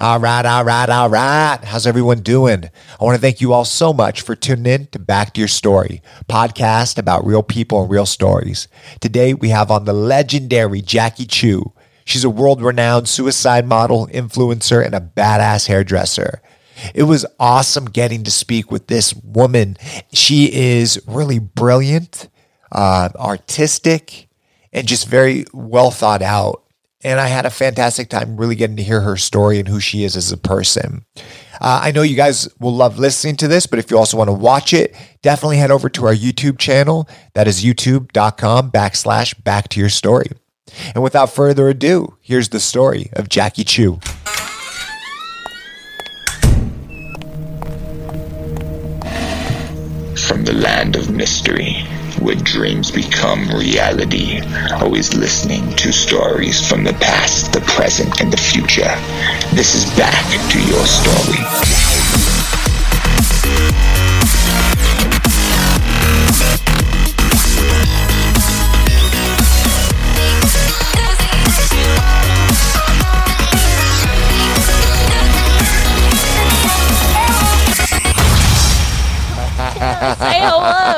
All right, all right, all right. How's everyone doing? I want to thank you all so much for tuning in to Back to Your Story, podcast about real people and real stories. Today we have on the legendary Jackie Chu. She's a world renowned suicide model, influencer, and a badass hairdresser. It was awesome getting to speak with this woman. She is really brilliant, uh, artistic, and just very well thought out. And I had a fantastic time really getting to hear her story and who she is as a person. Uh, I know you guys will love listening to this, but if you also want to watch it, definitely head over to our YouTube channel. That is youtube.com backslash back to your story. And without further ado, here's the story of Jackie Chu. From the land of mystery, where dreams become reality, always listening to stories from the past, the present, and the future. This is back to your story.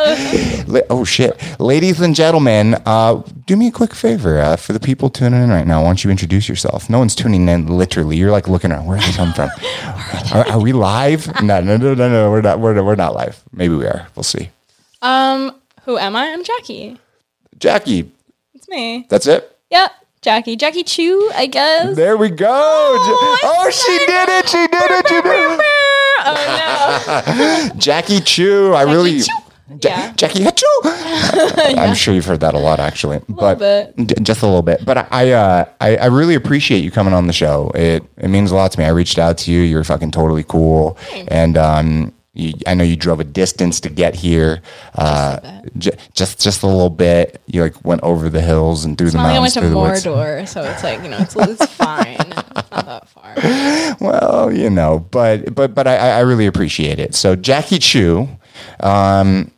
Oh shit, ladies and gentlemen, uh, do me a quick favor uh, for the people tuning in right now. Why don't you introduce yourself? No one's tuning in. Literally, you're like looking around. Where are they coming from? are, are we live? No, no, no, no, no. We're not. We're, we're not live. Maybe we are. We'll see. Um, who am I? I'm Jackie. Jackie, It's me. that's it. Yeah, Jackie. Jackie Chu, I guess. There we go. Oh, oh, she did it. She did it. She did it. Oh no. Jackie Chu. I really. Chu. Yeah. Jackie Chu. I'm sure you've heard that a lot, actually, but bit. d- just a little bit. But I, uh, I, I really appreciate you coming on the show. It, it means a lot to me. I reached out to you. You're fucking totally cool, and um, you, I know you drove a distance to get here. Uh, j- just, just a little bit. You like went over the hills and through It's the like I went mountains. to. Mordor, so it's like you know, it's, it's fine. It's not that far. Well, you know, but but but I, I really appreciate it. So Jackie Chu, um,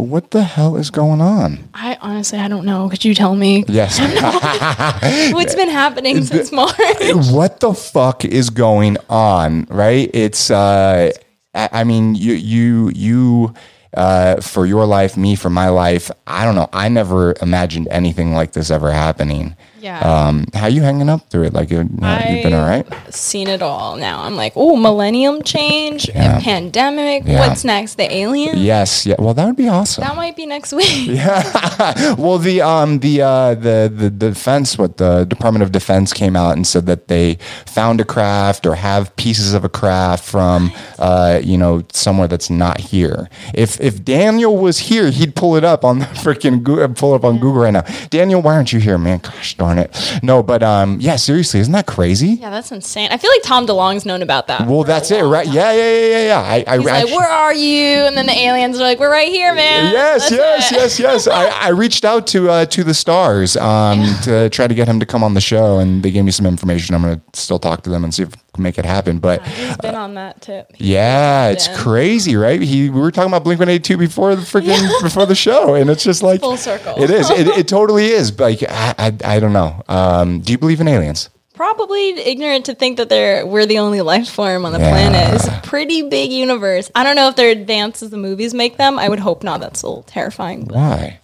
what the hell is going on? I honestly, I don't know. Could you tell me Yes. what's been happening since March? what the fuck is going on? Right? It's uh I I mean you you you uh for your life, me for my life. I don't know. I never imagined anything like this ever happening. Yeah. Um how you hanging up through it? Like you, you've been all right? Seen it all now. I'm like, oh, millennium change, Yeah. pandemic. Yeah. What's next? The alien. Yes, yeah. Well, that would be awesome. That might be next week. Yeah. well, the um the uh the the defense, what the Department of Defense came out and said that they found a craft or have pieces of a craft from uh you know somewhere that's not here. If if Daniel was here, he'd pull it up on the freaking Google, pull it up on Google right now. Daniel, why aren't you here, man? Gosh darn it. No, but um yeah, seriously, isn't that crazy? Yeah, that's insane. I feel like Tom DeLonge's known about that. Well, that's it, right? time. Yeah, yeah, yeah, yeah, yeah. I, I He's like, where are you? And then the aliens are like, we're right here, man. Yes, That's yes, yes, yes. I, I reached out to uh, to the stars um, to try to get him to come on the show, and they gave me some information. I'm going to still talk to them and see if make it happen. But He's been on that tip. yeah, it's Yeah. crazy, right? He we were talking about Blink One Eighty Two before the freaking before the show, and it's just like Full circle. It is. It, it totally is. But like, I, I, I don't know. Um, do you believe in aliens? Probably ignorant to think that they're we're the only life form on the Yeah. planet. It's a pretty big universe. I don't know if they're advanced as the movies make them. I would hope not. That's a little terrifying. But Why?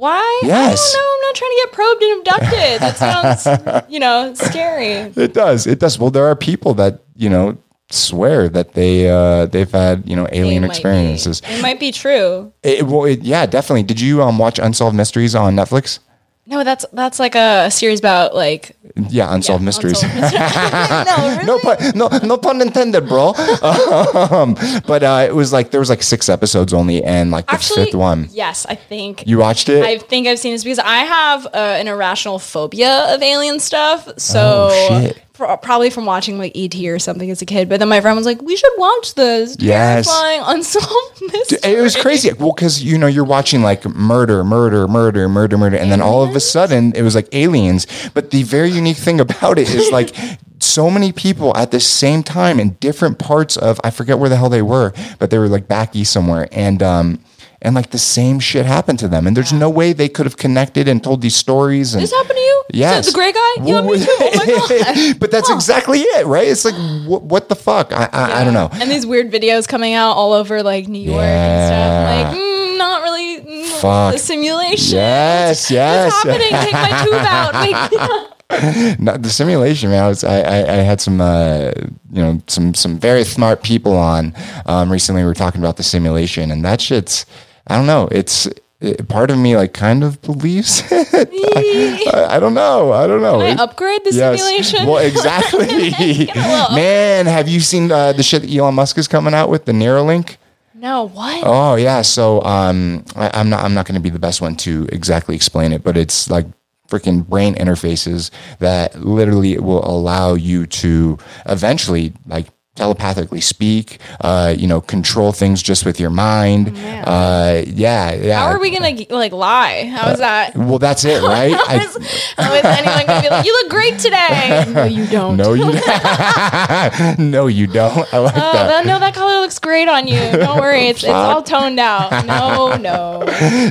Why? Yes. I don't know. I'm not trying to get probed and abducted. That sounds, you know, scary. It does. It does. Well, there are people that you know swear that they uh, they've had you know alien It might be- experiences. It might be true. It, well, it, yeah, definitely. Did you um, watch Unsolved Mysteries on Netflix? No, that's that's like a series about like Yeah, Unsolved Mysteries. Unsolved Mysteries. no, really? no pun, no, no pun intended, bro. um, but uh, it was like there was like six episodes only, and like the Actually, fifth one. Yes, I think You watched it? I think I've seen this because I have uh, an irrational phobia of alien stuff. So Oh, probably from watching like ET or something as a kid. But then my friend was like, "We should watch this." Yes. Terrifying unsolved mystery. it was crazy. Well, because you know you're watching like murder, murder, murder, murder, murder, and then all of a sudden it was like aliens. But the very unique thing about it is like so many people at the same time in different parts of I forget where the hell they were, but they were like back east somewhere, and um, and like the same shit happened to them, and there's no way they could have connected and told these stories. And This happened to you? Yes. So the gray guy? Yeah, me too. Oh my god. but that's exactly it, right? It's like what, what the fuck? I I, I don't know. And these weird videos coming out all over like New York and stuff. Like, mm, not really mm, Fuck. the simulation. Yes, yes. What's happening? Take my tube out. Wait. No, the simulation, man. I, was, I, I, I had some, uh, you know, some some very smart people on um, recently. We were talking about the simulation, and that shit's. I don't know. It's it, part of me like kind of believes. it. I, I don't know. I don't know. Can I upgrade the Yes. simulation? Well, exactly. Man, have you seen uh, the shit that Elon Musk is coming out with the Neuralink? no, what? Oh yeah, so um, I, I'm not I'm not going to be the best one to exactly explain it, but it's like freaking brain interfaces that literally will allow you to eventually like telepathically speak, uh, you know, control things just with your mind. uh, yeah, yeah. How are we gonna like lie? How is that? Well, that's it, right? How I- is, how is anyone gonna be like, "You look great today"? No, you don't. no, you, no, you don't. I like Oh, that. that, no, that color looks great on you. Don't worry, it's it's all toned out. No, no.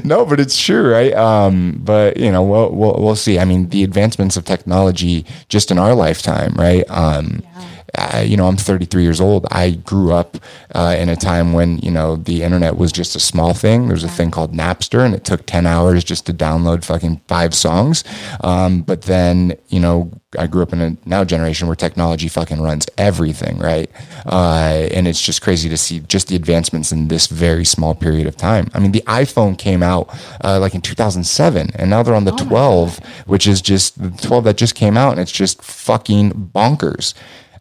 no, but it's true, right? Um, but you know, we'll, we'll we'll see. I mean, the advancements of technology just in our lifetime, right? Um, uh, you know, I'm 33 years old. I grew up uh, in a time when you know the internet was just a small thing. There was a thing called Napster, and it took 10 hours just to download fucking five songs. Um, but then, you know, I grew up in a now generation where technology fucking runs everything, right? Uh, and it's just crazy to see just the advancements in this very small period of time. I mean, the iPhone came out uh, like in 2007, and now they're on the 12, which is just the 12 that just came out, and it's just fucking bonkers.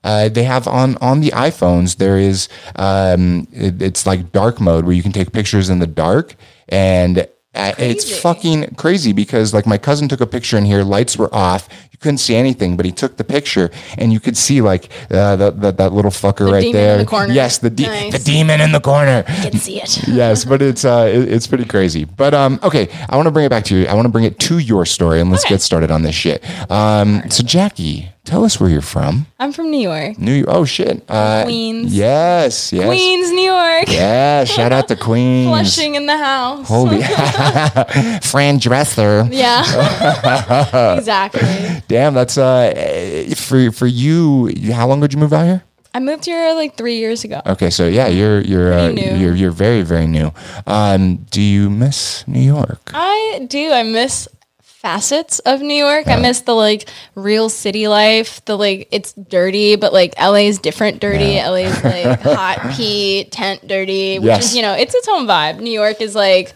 Uh, they have on on the iPhones there is um, it- it's like dark mode where you can take pictures in the dark and uh, it's fucking crazy because like my cousin took a picture in here lights were off you couldn't see anything but he took the picture and you could see like uh, that, that that little fucker right demon in there the corner. yes the de- Nice. the demon in the corner I can see it. yes, but it's uh, it- it's pretty crazy. But um, okay, I want to bring it back to you. I want to bring it to your story, and let's Okay. get started on this shit. Um, so Jackie, tell us where you're from. I'm from New York, New Oh shit, uh, Queens. Yes, yes, Queens, New York. Yeah, shout out to Queens. Flushing in the house. Holy Fran Drescher. Yeah. exactly. Damn, that's uh eh, for for you. How long did you move out here? I moved here like three years ago. Okay, so yeah, you're you're uh, you're you're very very new. Um, do you miss New York? I do. I miss facets of New York. I miss the like real city life. The like it's dirty, but like LA's different dirty. LA's like hot pee, tent dirty, which Yes. is you know, it's its own vibe. New York is like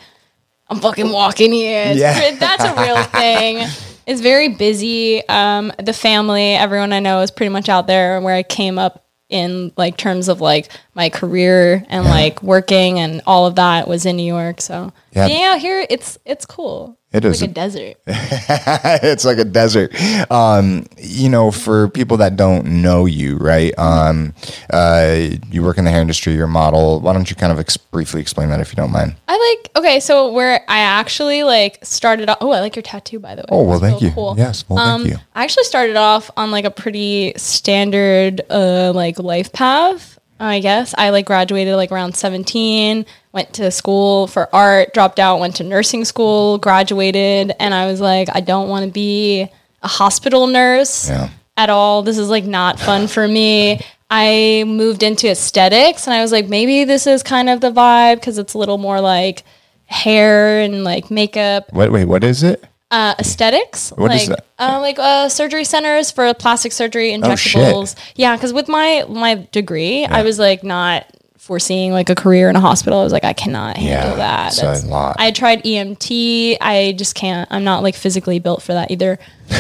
I'm fucking walking here. Yeah. That's a real thing. It's very busy. Um, the family, everyone I know is pretty much out there where I came up in like terms of like my career and like working and all of that was in New York. So Yeah. being out here, it's it's cool. It It's like a desert. it's like a desert. Um, you know, for people that don't know you, right? Um, uh, you work in the hair industry, you're a model. Why don't you kind of ex- briefly explain that if you don't mind? I like okay, so where I actually like started off. Oh, I like your tattoo by the way. Oh, well, thank you. Cool. Yes, well, thank Um, you. I actually started off on like a pretty standard uh like life path. I guess I like graduated like around 17, went to school for art, dropped out, went to nursing school, graduated, and I was like, I don't want to be a hospital nurse Yeah. at all. This is like not fun for me. I moved into aesthetics and I was like, maybe this is kind of the vibe because it's a little more like hair and like makeup Wait, wait, what is it? uh, aesthetics. What like, is that? Uh, like uh, surgery centers for plastic surgery, Oh, injectables. yeah, because with my my degree, I was like not foreseeing like a career in a hospital. I was like, I cannot handle Yeah, that. a lot. I tried EMT. I just can't. I'm not like physically built for that either.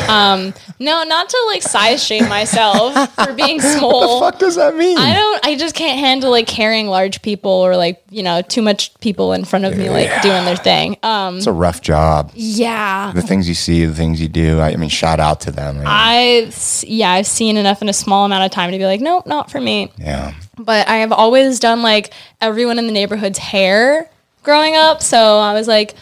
Um, no, not to like size shame myself for being small. What the fuck does that mean? I don't. I just can't handle like carrying large people or like you know too much people in front of me like doing their thing. Um, it's a rough job. yeah. The things you see, the things you do. I, I mean, shout out to them. I yeah, I've seen enough in a small amount of time to be like, nope, not for me. yeah. But I have always done like everyone in the neighborhood's hair growing up, so I was like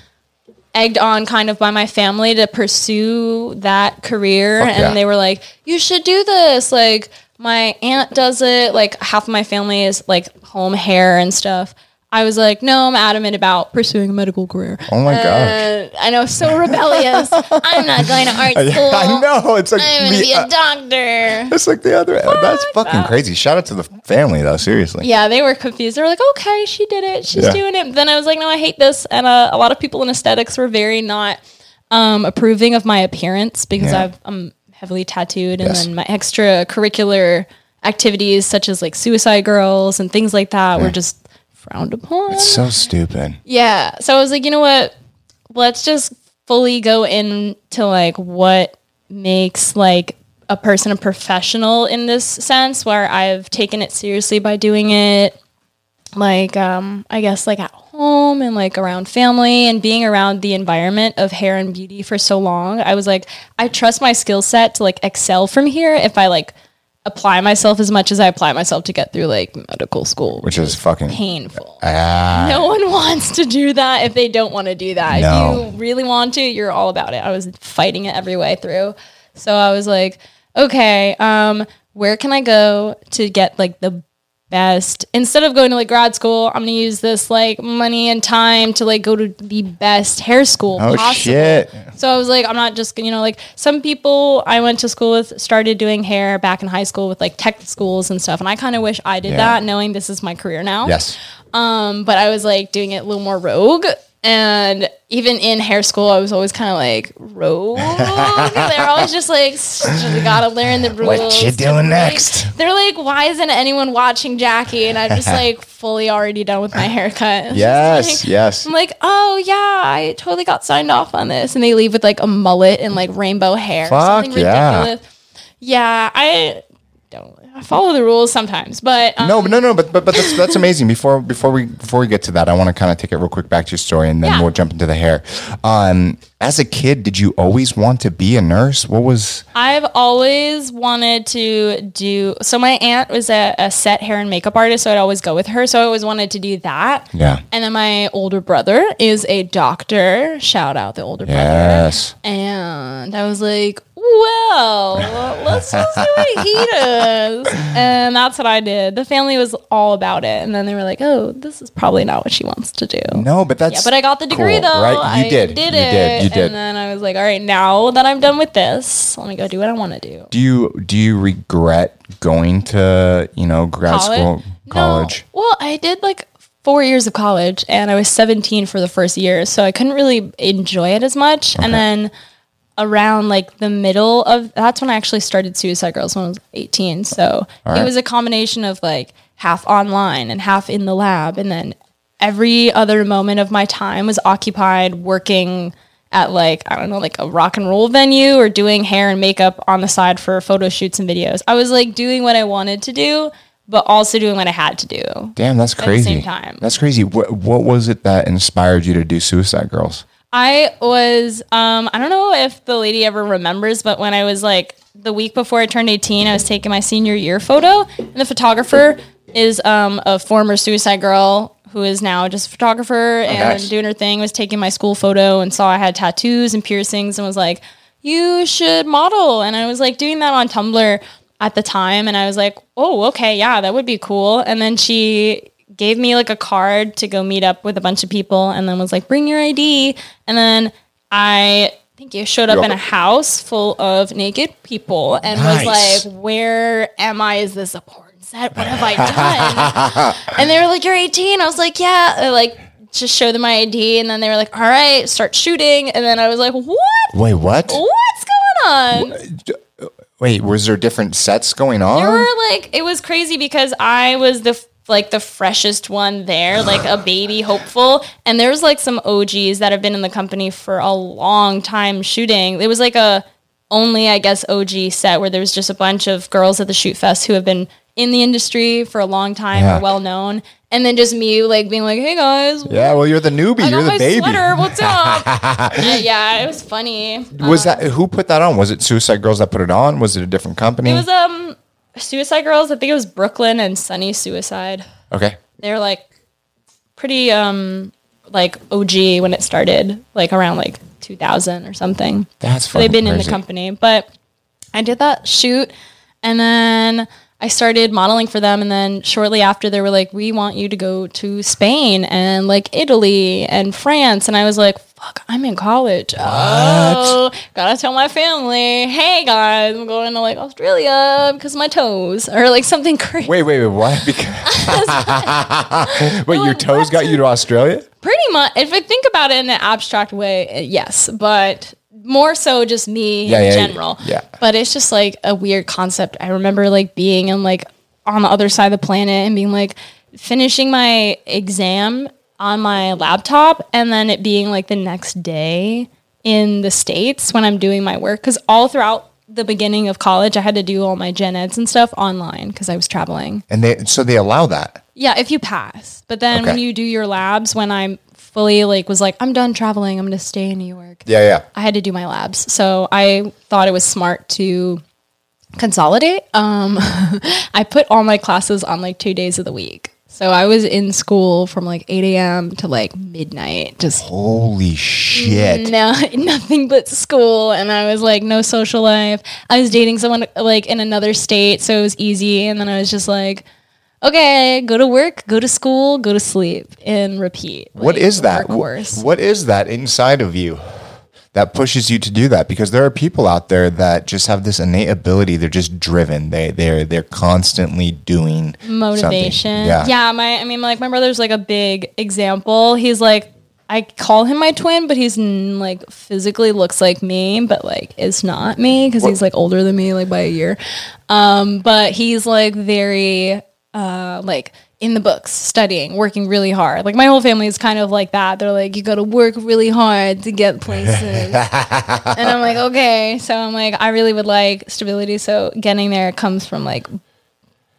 egged on kind of by my family to pursue that career Fuck and yeah. they were like, "You should do this." Like my aunt does it, like half of my family is like home hair and stuff. I was like, no, I'm adamant about pursuing a medical career. Oh my gosh. Uh, I know, so rebellious. I'm not going to art school. I know. It's like I'm going to be a doctor. It's like the other. That's fucking crazy. Shout out to the family though. Seriously. Yeah, they were confused. They were like, okay, she did it. She's Yeah. doing it. Then I was like, no, I hate this. And uh, a lot of people in aesthetics were very not um, approving of my appearance because Yeah. I've, I'm heavily tattooed. And Yes. then my extracurricular activities, such as like Suicide Girls and things like that, were just frowned upon. It's so stupid. Yeah. So I was like, you know what? Let's just fully go into like what makes like a person a professional in this sense where I've taken it seriously by doing it like um I guess like at home and like around family and being around the environment of hair and beauty for so long. I was like I trust my skill set to like excel from here if I like apply myself as much as I apply myself to get through like medical school, Which is fucking. painful. Ah, No one wants to do that if they don't want to do that. No. If you really want to, you're all about it. I was fighting it every way through. So I was like, okay, um, where can I go to get like the best instead of going to like grad school, I'm gonna use this like money and time to like go to the best hair school Oh, possible. shit. So I was like, I'm not just you know like some people I went to school with started doing hair back in high school with like tech schools and stuff, and I kind of wish I did Yeah. that, knowing this is my career now. yes. Um, but I was like doing it a little more rogue. And even in hair school, I was always kind of like rogue. They're always just like, "S- you gotta learn the rules. What you doing next? They're like, why isn't anyone watching Jackie? And I'm just like fully already done with my haircut. Yes. like- Yes. I'm like, oh yeah, I totally got signed off on this, and they leave with like a mullet and like rainbow hair, Fuck something yeah. ridiculous. Yeah, I don't. I follow the rules sometimes, but um, No, but no, no, but but, but that's, that's amazing. Before before we before we get to that, I want to kind of take it real quick back to your story, and then Yeah. we'll jump into the hair. Um, as a kid, did you always want to be a nurse? What was? I've always wanted to do. So my aunt was a, a set hair and makeup artist, so I'd always go with her. So I always wanted to do that. Yeah. And then my older brother is a doctor. Shout out the older brother. Yes. And I was like, well, let's just do what he does. And that's what I did. The family was all about it. And then they were like, oh, this is probably not what she wants to do. No, but that's Yeah, but I got the degree cool, though. right? You I did. did You it. did. You did. And then I was like, all right, now that I'm done with this, let me go do what I want to do. Do you do you regret going to you know grad school, college? No. Well, I did like four years of college and I was 17 for the first year. So I couldn't really enjoy it as much. And then around like the middle of that's when I actually started Suicide Girls when I was 18. So right. it was a combination of like half online and half in the lab. And then every other moment of my time was occupied working at like I don't know like a rock and roll venue or doing hair and makeup on the side for photo shoots and videos. I was like doing what I wanted to do, but also doing what I had to do. Damn, that's the crazy. same time. That's crazy. What what was it that inspired you to do Suicide Girls? I was um I don't know if the lady ever remembers, but when I was like the week before I turned 18, I was taking my senior year photo, and the photographer is um a former suicide girl who is now just a photographer and nice. doing her thing, was taking my school photo and saw I had tattoos and piercings and was like, You should model. And I was like doing that on Tumblr at the time and I was like, Oh, okay, yeah, that would be cool. And then she gave me like a card to go meet up with a bunch of people and then was like, bring your ID. And then I think you showed up You're in a house full of naked people and Nice. was like, where am I? Is this a porn set? What have I done? and they were like, you're 18. I was like, yeah. I, like, just show them my ID. And then they were like, all right, start shooting. And then I was like, what? Wait, what? What's going on? Wait, was there different sets going on? There were like it was crazy because I was the like the freshest one there, like a baby hopeful, and there was like some OGs that have been in the company for a long time shooting. It was like a only I guess OG set where there was just a bunch of girls at the shoot fest who have been in the industry for a long time Yeah. or well known, and then just me like being like, "Hey guys, yeah, well, you're the newbie. I you're the my baby. sweater. What's up?" Uh, yeah, it was funny. Was that who put that on? Was it Suicide Girls that put it on? Was it a different company? It was um Suicide Girls. I think it was Brooklyn and Sunny Suicide. okay. they're like pretty um like OG when it started, like around like 2000 or something. That's So they've been in the company, but I did that shoot, and then I started modeling for them, and then shortly after, they were like, "We want you to go to Spain and like Italy and France," and I was like, "Fuck, I'm in college. Oh, gotta tell my family, hey guys, I'm going to like Australia because my toes or like something crazy." Wait, wait, wait. What? Because wait, your toes got you to Australia? Pretty much, if I think about it in an abstract way, uh, yes, but more so just me Yeah, in yeah, general. yeah. But it's just like a weird concept. I remember like being in like on the other side of the planet and being like finishing my exam on my laptop and then it being like the next day in the States when I'm doing my work. Cause all throughout the beginning of college, I had to do all my gen eds and stuff online because I was traveling. And they so they allow that. Yeah, if you pass. But then when you do your labs, when I'm fully like was like, I'm done traveling, I'm gonna stay in New York. Yeah, yeah. I had to do my labs. So I thought it was smart to consolidate. Um I put all my classes on like two days of the week. So I was in school from like 8 a.m. to like midnight, just Holy shit. no, nothing but school. And I was like, no social life. I was dating someone like in another state, so it was easy. And then I was just like, okay, go to work, go to school, go to sleep, and repeat. What like, is that? Workhorse. What is that inside of you that pushes you to do that? Because there are people out there that just have this innate ability. They're just driven. They they're they're constantly doing motivation. Yeah. Yeah, my I mean like my brother's like a big example. He's like I call him my twin, but he's like physically looks like me, but like is not me because he's like older than me like by a year. Um, but he's like very uh like in the books, studying, working really hard. Like my whole family is kind of like that. They're like, you got to work really hard to get places. and I'm like, okay. So I'm like, I really would like stability. So getting there comes from like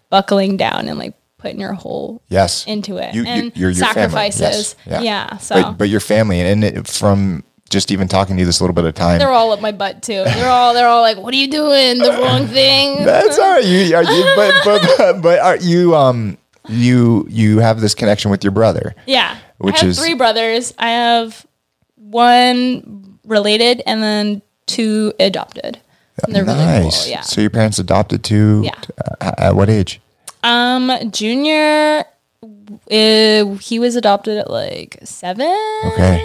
buckling down and like putting your whole Yes. into it You- you- and you're your sacrifices. Yes. Yeah. So But, but your family and it, from just even talking to you this little bit of time. they're all up my butt too. They're all they're all like, "What are you doing? The wrong thing." That's all right. You, are you but, but but are you um you you have this connection with your brother. Yeah. Which I have is- three brothers. I have one related and then two adopted. And they're really nice. cool. Yeah. So your parents adopted two Yeah. uh, at what age? Um, Junior, uh, he was adopted at like seven. Okay.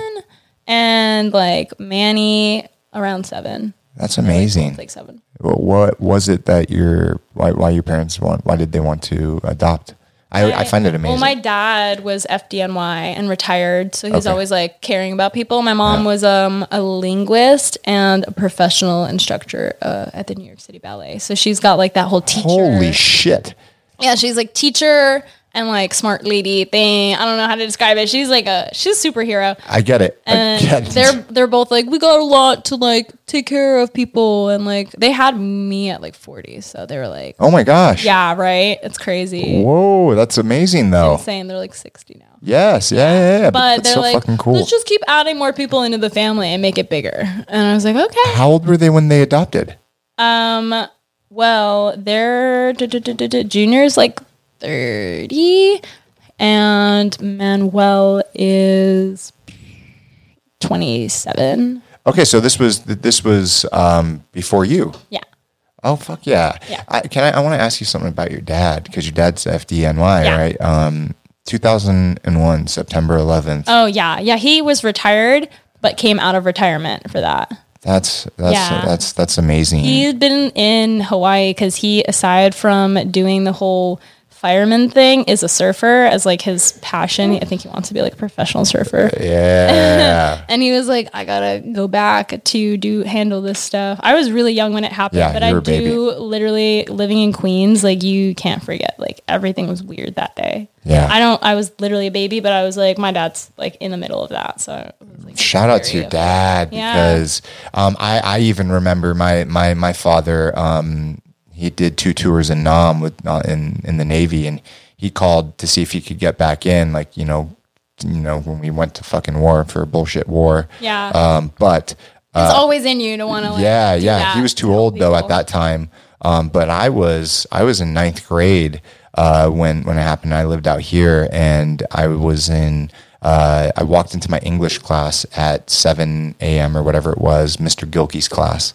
And like Manny around seven. That's amazing. Like seven. Wh- What was it that your why why your parents want why did they want to adopt? I, I find it amazing. Well, my dad was FDNY and retired, so he's Okay. always like caring about people. My mom was um, a linguist and a professional instructor uh, at the New York City Ballet. So she's got like that whole teacher. Holy shit! yeah, she's like teacher and like smart lady thing. I don't know how to describe it. She's like a she's a superhero. I get it. And get it. they're they're both like we got a lot to like take care of people and like they had me at like 40 so they were like oh my gosh! yeah right it's crazy Whoa, that's amazing though. saying they're like 60 now Yes, yeah, yeah, yeah. but they're so like cool. let's just keep adding more people into the family and make it bigger and i was like okay How old were they when they adopted? um well they're d- d- d- junior's like 30 and manuel is 27 Okay, so this was this was um, before you. yeah Oh fuck yeah! Yeah. I, can I? I want to ask you something about your dad because your dad's FDNY, Yeah. right? Um, 2001, September 11th. oh yeah yeah he was retired but came out of retirement for that That's that's Yeah. that's that's amazing. He'd been in Hawaii because he, aside from doing the whole fireman thing, is a surfer as like his passion. I think he wants to be like a professional surfer. yeah, And he was like, I gotta go back to do handle this stuff. I was really young when it happened, Yeah, but I baby. do literally living in Queens. Like you can't forget, like everything was weird that day. Yeah. I don't. I was literally a baby, but I was like, my dad's like in the middle of that. So like, shout out to your dad Yeah. because um, I I even remember my my my father. Um, he did two tours in Nam with uh, in in the Navy, and he called to see if he could get back in. Like you know, you know when we went to fucking war for a bullshit war. Yeah. Um, but It's always in you to want to. Like, yeah, yeah. He was too old though at that time. Um, but I was I was in ninth grade uh, when when it happened. I lived out here, and I was in. Uh, I walked into my English class at seven a.m. or whatever it was, Mr. Gilkey's class,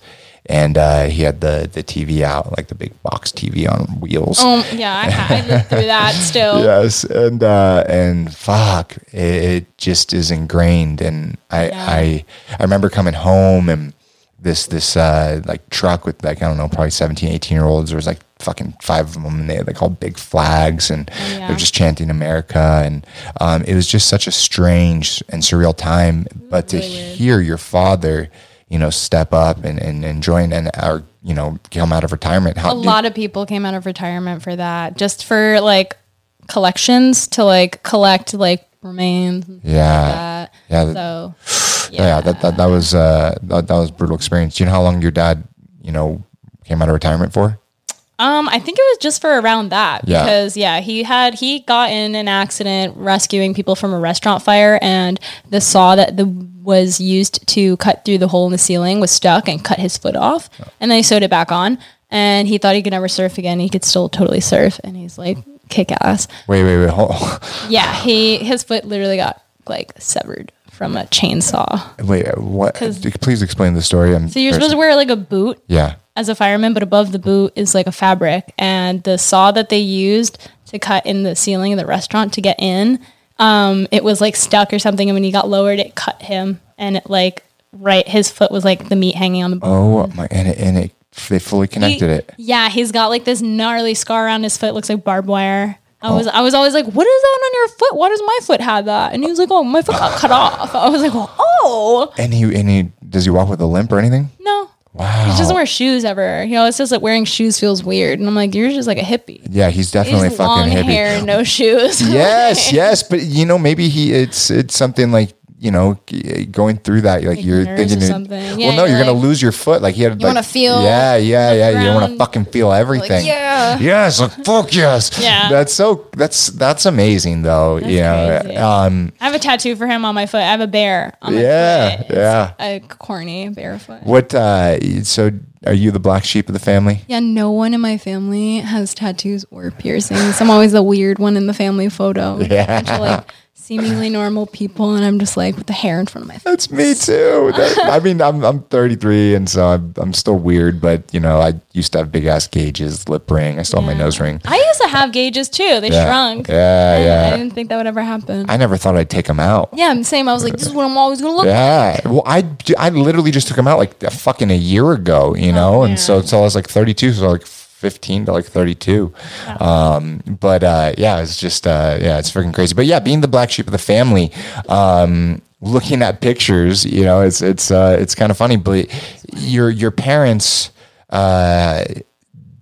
and uh, he had the the TV out, like the big box TV on wheels. Um, yeah, I, I lived through that still. Yes, and uh, and fuck, it, it just is ingrained. And I Yeah. I I remember coming home and this this uh, like truck with like I don't know probably 17, 18 year olds. There was like fucking five of them, and they had like all big flags, and Oh, yeah. they're just chanting America. And um, it was just such a strange and surreal time. But to really hear your father, you know, step up and and, and join and or you know come out of retirement, how a lot of people came out of retirement for that, just for like collections to like collect like remains. Yeah. like. Yeah, So yeah, that, that that was uh that, that was a brutal experience. Do you know how long your dad, you know, came out of retirement for? Um, I think it was just for around that Yeah. because yeah, he had he got in an accident rescuing people from a restaurant fire, and the saw that the was used to cut through the hole in the ceiling was stuck and cut his foot off, and then he sewed it back on, and he thought he could never surf again. He could still totally surf, and he's like kick ass. Wait, wait, wait. Hold, Yeah, he his foot literally got like severed from a chainsaw. wait, what? Please explain the story. I'm So you're supposed to wear like a boot Yeah. As a fireman, but above the boot is like a fabric. And the saw that they used to cut in the ceiling of the restaurant to get in, um, it was like stuck or something. And when he got lowered, it cut him. And it like, right, his foot was like the meat hanging on the bone. Oh my, and it, and it they fully connected He- it. Yeah, he's got like this gnarly scar around his foot. Looks like barbed wire. I Oh. was I was always like, what is that on your foot? Why does my foot have that? And he was like, oh, my foot got cut off. I was like, well, oh And he and he does he walk with a limp or anything? no. Wow. He doesn't wear shoes ever. You know, it's just like wearing shoes feels weird. And I'm like, you're just like a hippie. yeah, he's definitely He's fucking long hippie. hair, no shoes. yes, yes, but you know, maybe he it's it's something like you know going through that like, you're thinking something. well Yeah, no you're you're gonna lose your foot like he had You like, wanna feel yeah yeah yeah you want to fucking feel everything yeah. yes like fuck yes Yeah. that's so that's that's amazing though you know um I have a tattoo for him on my foot. I have a bear on my Yeah, yeah. A corny bear foot. what uh so are you the black sheep of the family Yeah, no one in my family has tattoos or piercings. I'm always the weird one in the family photo. Yeah. Of, like seemingly normal people, and I'm just like with the hair in front of my face. That's me too. That- I mean, I'm I'm 33, and so I'm I'm still weird. But you know, I used to have big ass gauges, lip ring. I still have my nose ring. I used to have gauges too. They Yeah. shrunk. Yeah, And yeah. I didn't think that would ever happen. I never thought I'd take them out. yeah, I'm the same. I was like, this is what I'm always gonna look like. Yeah. Well, I, I literally just took them out like a fucking a year ago, you know, oh, and so Oh, yeah. until I was like 32, so like 15 to like 32. Um, but uh, yeah, it's just uh, yeah, it's freaking crazy. But yeah, being the black sheep of the family, um, looking at pictures, you know, it's it's uh, it's kind of funny. But your your parents. Uh,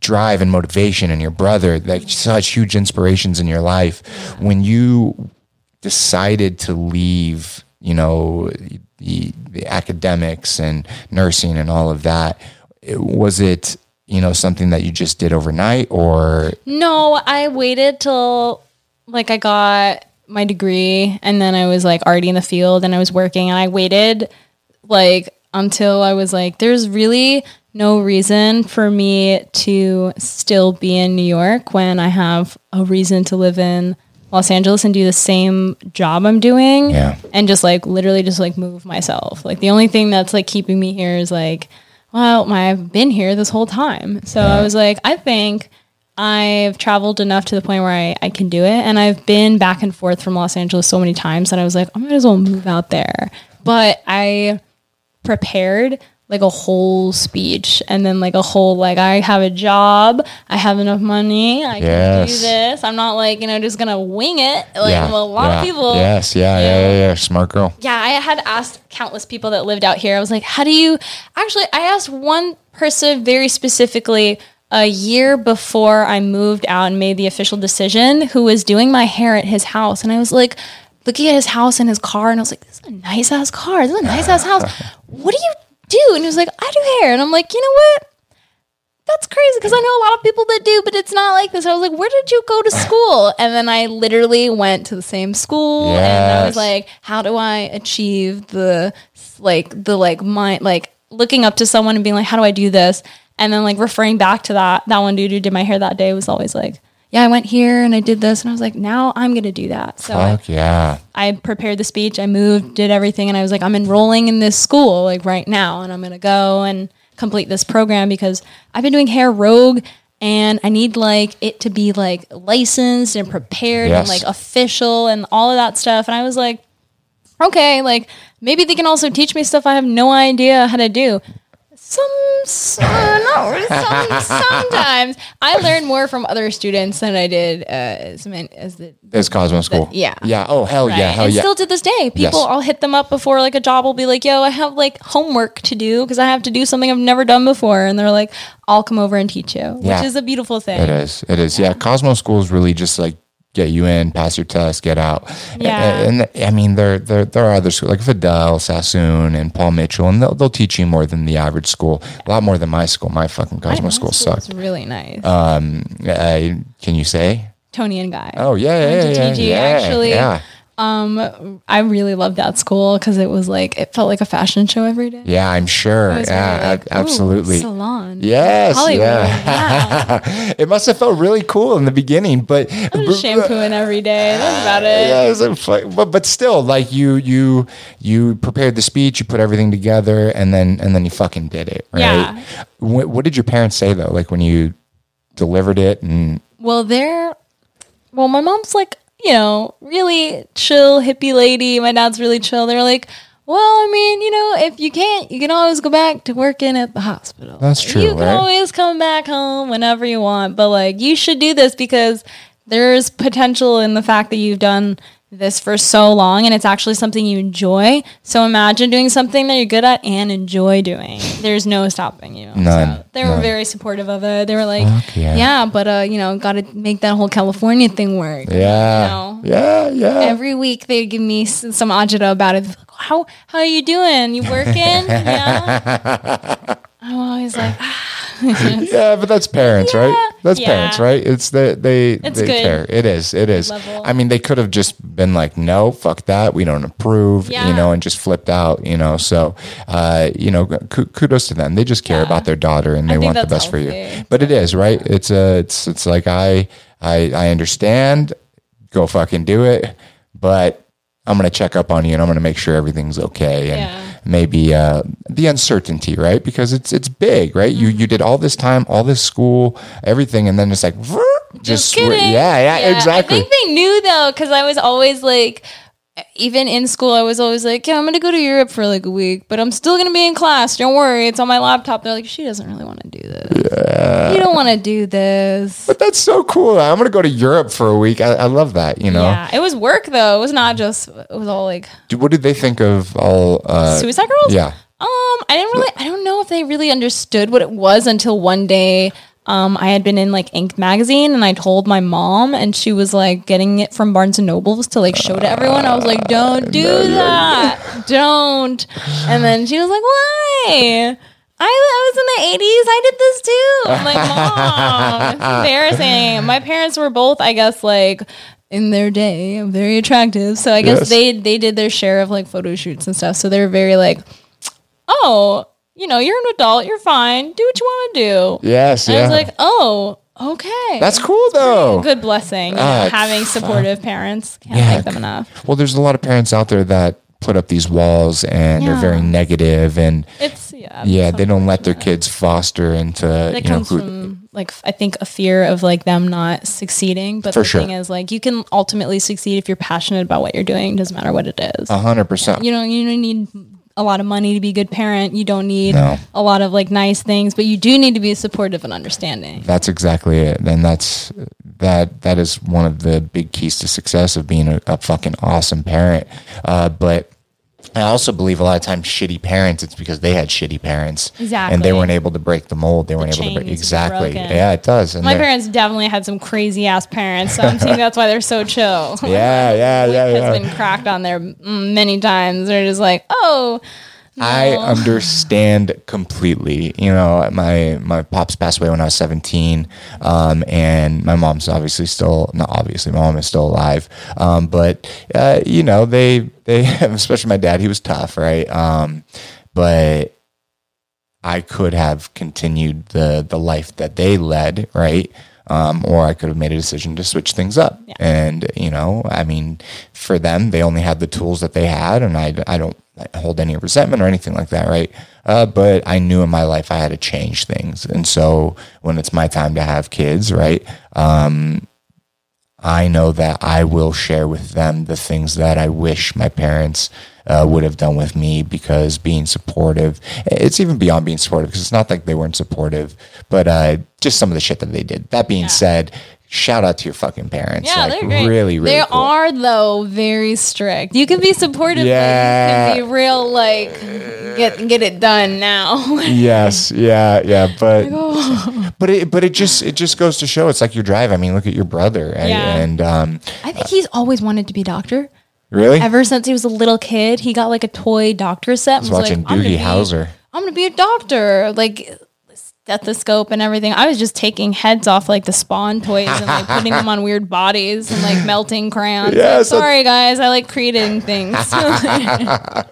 drive and motivation and your brother like such huge inspirations in your life when you decided to leave, you know, the, the academics and nursing and all of that, it- was it, you know, something that you just did overnight or No, I waited till like I got my degree and then I was like already in the field and I was working and I waited like until I was like there's really no reason for me to still be in New York when I have a reason to live in Los Angeles and do the same job I'm doing Yeah. and just like literally just like move myself. Like the only thing that's like keeping me here is like, well, my, I've been here this whole time. So I was like, I think I've traveled enough to the point where I, I can do it. And I've been back and forth from Los Angeles so many times that I was like, I might as well move out there. But I prepared like a whole speech and then like a whole like I have a job, I have enough money, I can do this. I'm not like, you know, just gonna wing it. Like yeah, a lot yeah, of people Yes, yeah, yeah, yeah, yeah. Smart girl. yeah, I had asked countless people that lived out here. I was like, how do you actually? I asked one person very specifically a year before I moved out and made the official decision who was doing my hair at his house. And I was like, looking at his house and his car, and I was like, this is a nice ass car. This is a nice ass house. What do you do? And he was like, I do hair. And I'm like, you know what? that's crazy because I know a lot of people that do, but it's not like this. I was like, where did you go to school? And then I literally went to the same school and I was like, how do I achieve the like the like mind like looking up to someone and being like, how do I do this? And then like referring back to that that one dude who did my hair that day was always like, yeah, I went here and I did this, and I was like, now I'm gonna do that. So I, yeah. I prepared the speech, I moved, did everything, and I was like, I'm enrolling in this school like right now, and I'm gonna go and complete this program because I've been doing hair rogue and I need like it to be like licensed and prepared and like official and all of that stuff. And I was like, okay, like maybe they can also teach me stuff I have no idea how to do. Some, some, no, some sometimes I learned more from other students than I did uh, as, as the It's Cosmo School. yeah. Yeah. Oh hell right. yeah. Hell and yeah. still to this day, people Yes. I'll hit them up before like a job will be like, "Yo, I have like homework to do because I have to do something I've never done before," and they're like, "I'll come over and teach you," Yeah. which is a beautiful thing. It is. It is. Yeah. Cosmo School is really just like get you in, pass your test, get out. Yeah. And, and, I mean, there there there are other schools like Vidal, Sassoon, and Paul Mitchell, and they'll they'll teach you more than the average school. A lot more than my school. My fucking Cosmo My school sucked. really nice. Um, I, can you say? Toni and Guy. Oh yeah, yeah, yeah, TG, yeah, actually. yeah. Um, I really loved that school because it was like it felt like a fashion show every day. Yeah, I'm sure. Yeah, really like, absolutely. Salon. Yes, Hollywood. yeah. Wow. it must have felt really cool in the beginning, but shampooing every day. That's about it. Yeah, it was a but but still, like you you you prepared the speech, you put everything together, and then and then you fucking did it, right? Yeah. What, what did your parents say though? Like when you delivered it, and Well, they're well, my mom's like, you know, really chill hippie lady. My dad's really chill. They're like, well, I mean, you know, if you can't, you can always go back to working at the hospital. That's true, You can right? always come back home whenever you want, but like you should do this because there's potential in the fact that you've done this for so long and it's actually something you enjoy. So imagine doing something that you're good at and enjoy doing. There's no stopping you. None, So they were very supportive of it. They were like, yeah. yeah. but uh, you know, got to make that whole California thing work. yeah, You know? yeah, yeah. Every week they'd give me some agita about it. Like, how how are you doing? You working? yeah. I'm always like, ah. yeah, but that's parents, right? That's yeah. parents, right? It's the they It's they good. care. It is. It is. level. I mean, they could have just been like, "No, fuck that. We don't approve," you know, and just flipped out, you know. So, uh, you know, ku- kudos to them. They just care Yeah. about their daughter and they want the best for you. healthy. But it is right. It's a. It's it's like I I I understand. Go fucking do it, but. I'm gonna check up on you, and I'm gonna make sure everything's okay, and Yeah. Maybe uh, the uncertainty, right? Because it's it's big, right? You you did all this time, all this school, everything, and then it's like just, Just kidding. yeah, yeah, exactly. I think they knew though, because I was always like, even in school, I was always like, yeah, I'm gonna go to Europe for like a week, but I'm still gonna be in class. Don't worry, it's on my laptop. They're like, she doesn't really want to do this. Yeah. You don't want to do this. but that's so cool. I'm gonna go to Europe for a week. I, I love that. You know, Yeah, it was work though. It was not just. It was all like what did they think of all? Uh, Suicide Girls. yeah, Um, I didn't really. I don't know if they really understood what it was until one day. Um, I had been in like Ink magazine, and I told my mom, and she was like getting it from Barnes and Nobles to like show to everyone. I was like, "Don't do that, don't." And then she was like, "Why?" I, I was in the 80s. I did this too. I'm like, Mom, it's embarrassing. My parents were both, I guess, like in their day, very attractive. So I guess Yes. they they did their share of like photo shoots and stuff. So they're very like, oh, you know, you're an adult, you're fine. Do what you want to do. yes, And yeah. I was like, oh, okay. that's cool though. good blessing. know, Ah, having supportive parents. Can't Yeah. thank them enough. Well, there's a lot of parents out there that put up these walls and they're very negative and It's yeah. yeah, they don't let their kids foster into That you know who, from like I think a fear of like them not succeeding. But the sure. thing is, like, you can ultimately succeed if you're passionate about what you're doing. Doesn't matter what it is. a hundred percent. you don't you don't need a lot of money to be a good parent. You don't need No. a lot of like nice things, but you do need to be supportive and understanding. That's exactly it. And that's that that is one of the big keys to success of being a, a fucking awesome parent. Uh, but I also believe a lot of times shitty parents, it's because they had shitty parents. Exactly, and they weren't able to break the mold. They weren't able to break exactly. broken. Yeah, it does. And My parents definitely had some crazy ass parents, so I'm thinking that's why they're so chill. Yeah, yeah, yeah, has yeah. been cracked on there many times. They're just like, oh, I understand completely. You know, my my pops passed away when I was seventeen, um, and my mom's obviously still not obviously. My mom is still alive, um, but uh, you know, they they especially my dad. He was tough, right? Um, but I could have continued the the life that they led, right? Um, or I could have made a decision to switch things up. And you know, I mean, for them, they only had the tools that they had, and I, I don't hold any resentment or anything like that, right? Uh, but I knew in my life I had to change things, and so when it's my time to have kids, right? Um, I know that I will share with them the things that I wish my parents uh, would have done with me because being supportive, it's even beyond being supportive because it's not like they weren't supportive, but uh, just some of the shit that they did. That being said, shout out to your fucking parents. Yeah, like, they're great. Really, really They cool. are though very strict. You can be supportive, Yeah. but you can be real like get get it done now. yes yeah yeah but oh. but it but it just it just goes to show it's like your drive i mean look at your brother right? Yeah. and um I think he's always wanted to be a doctor. really Ever since he was a little kid, he got like a toy doctor set. and was was watching like, Doogie Howser. I'm gonna be a doctor. Like stethoscope and everything. I was just taking heads off like the spawn toys and like putting them on weird bodies and like melting crayons. Yeah, Like, so- sorry guys, I like creating things.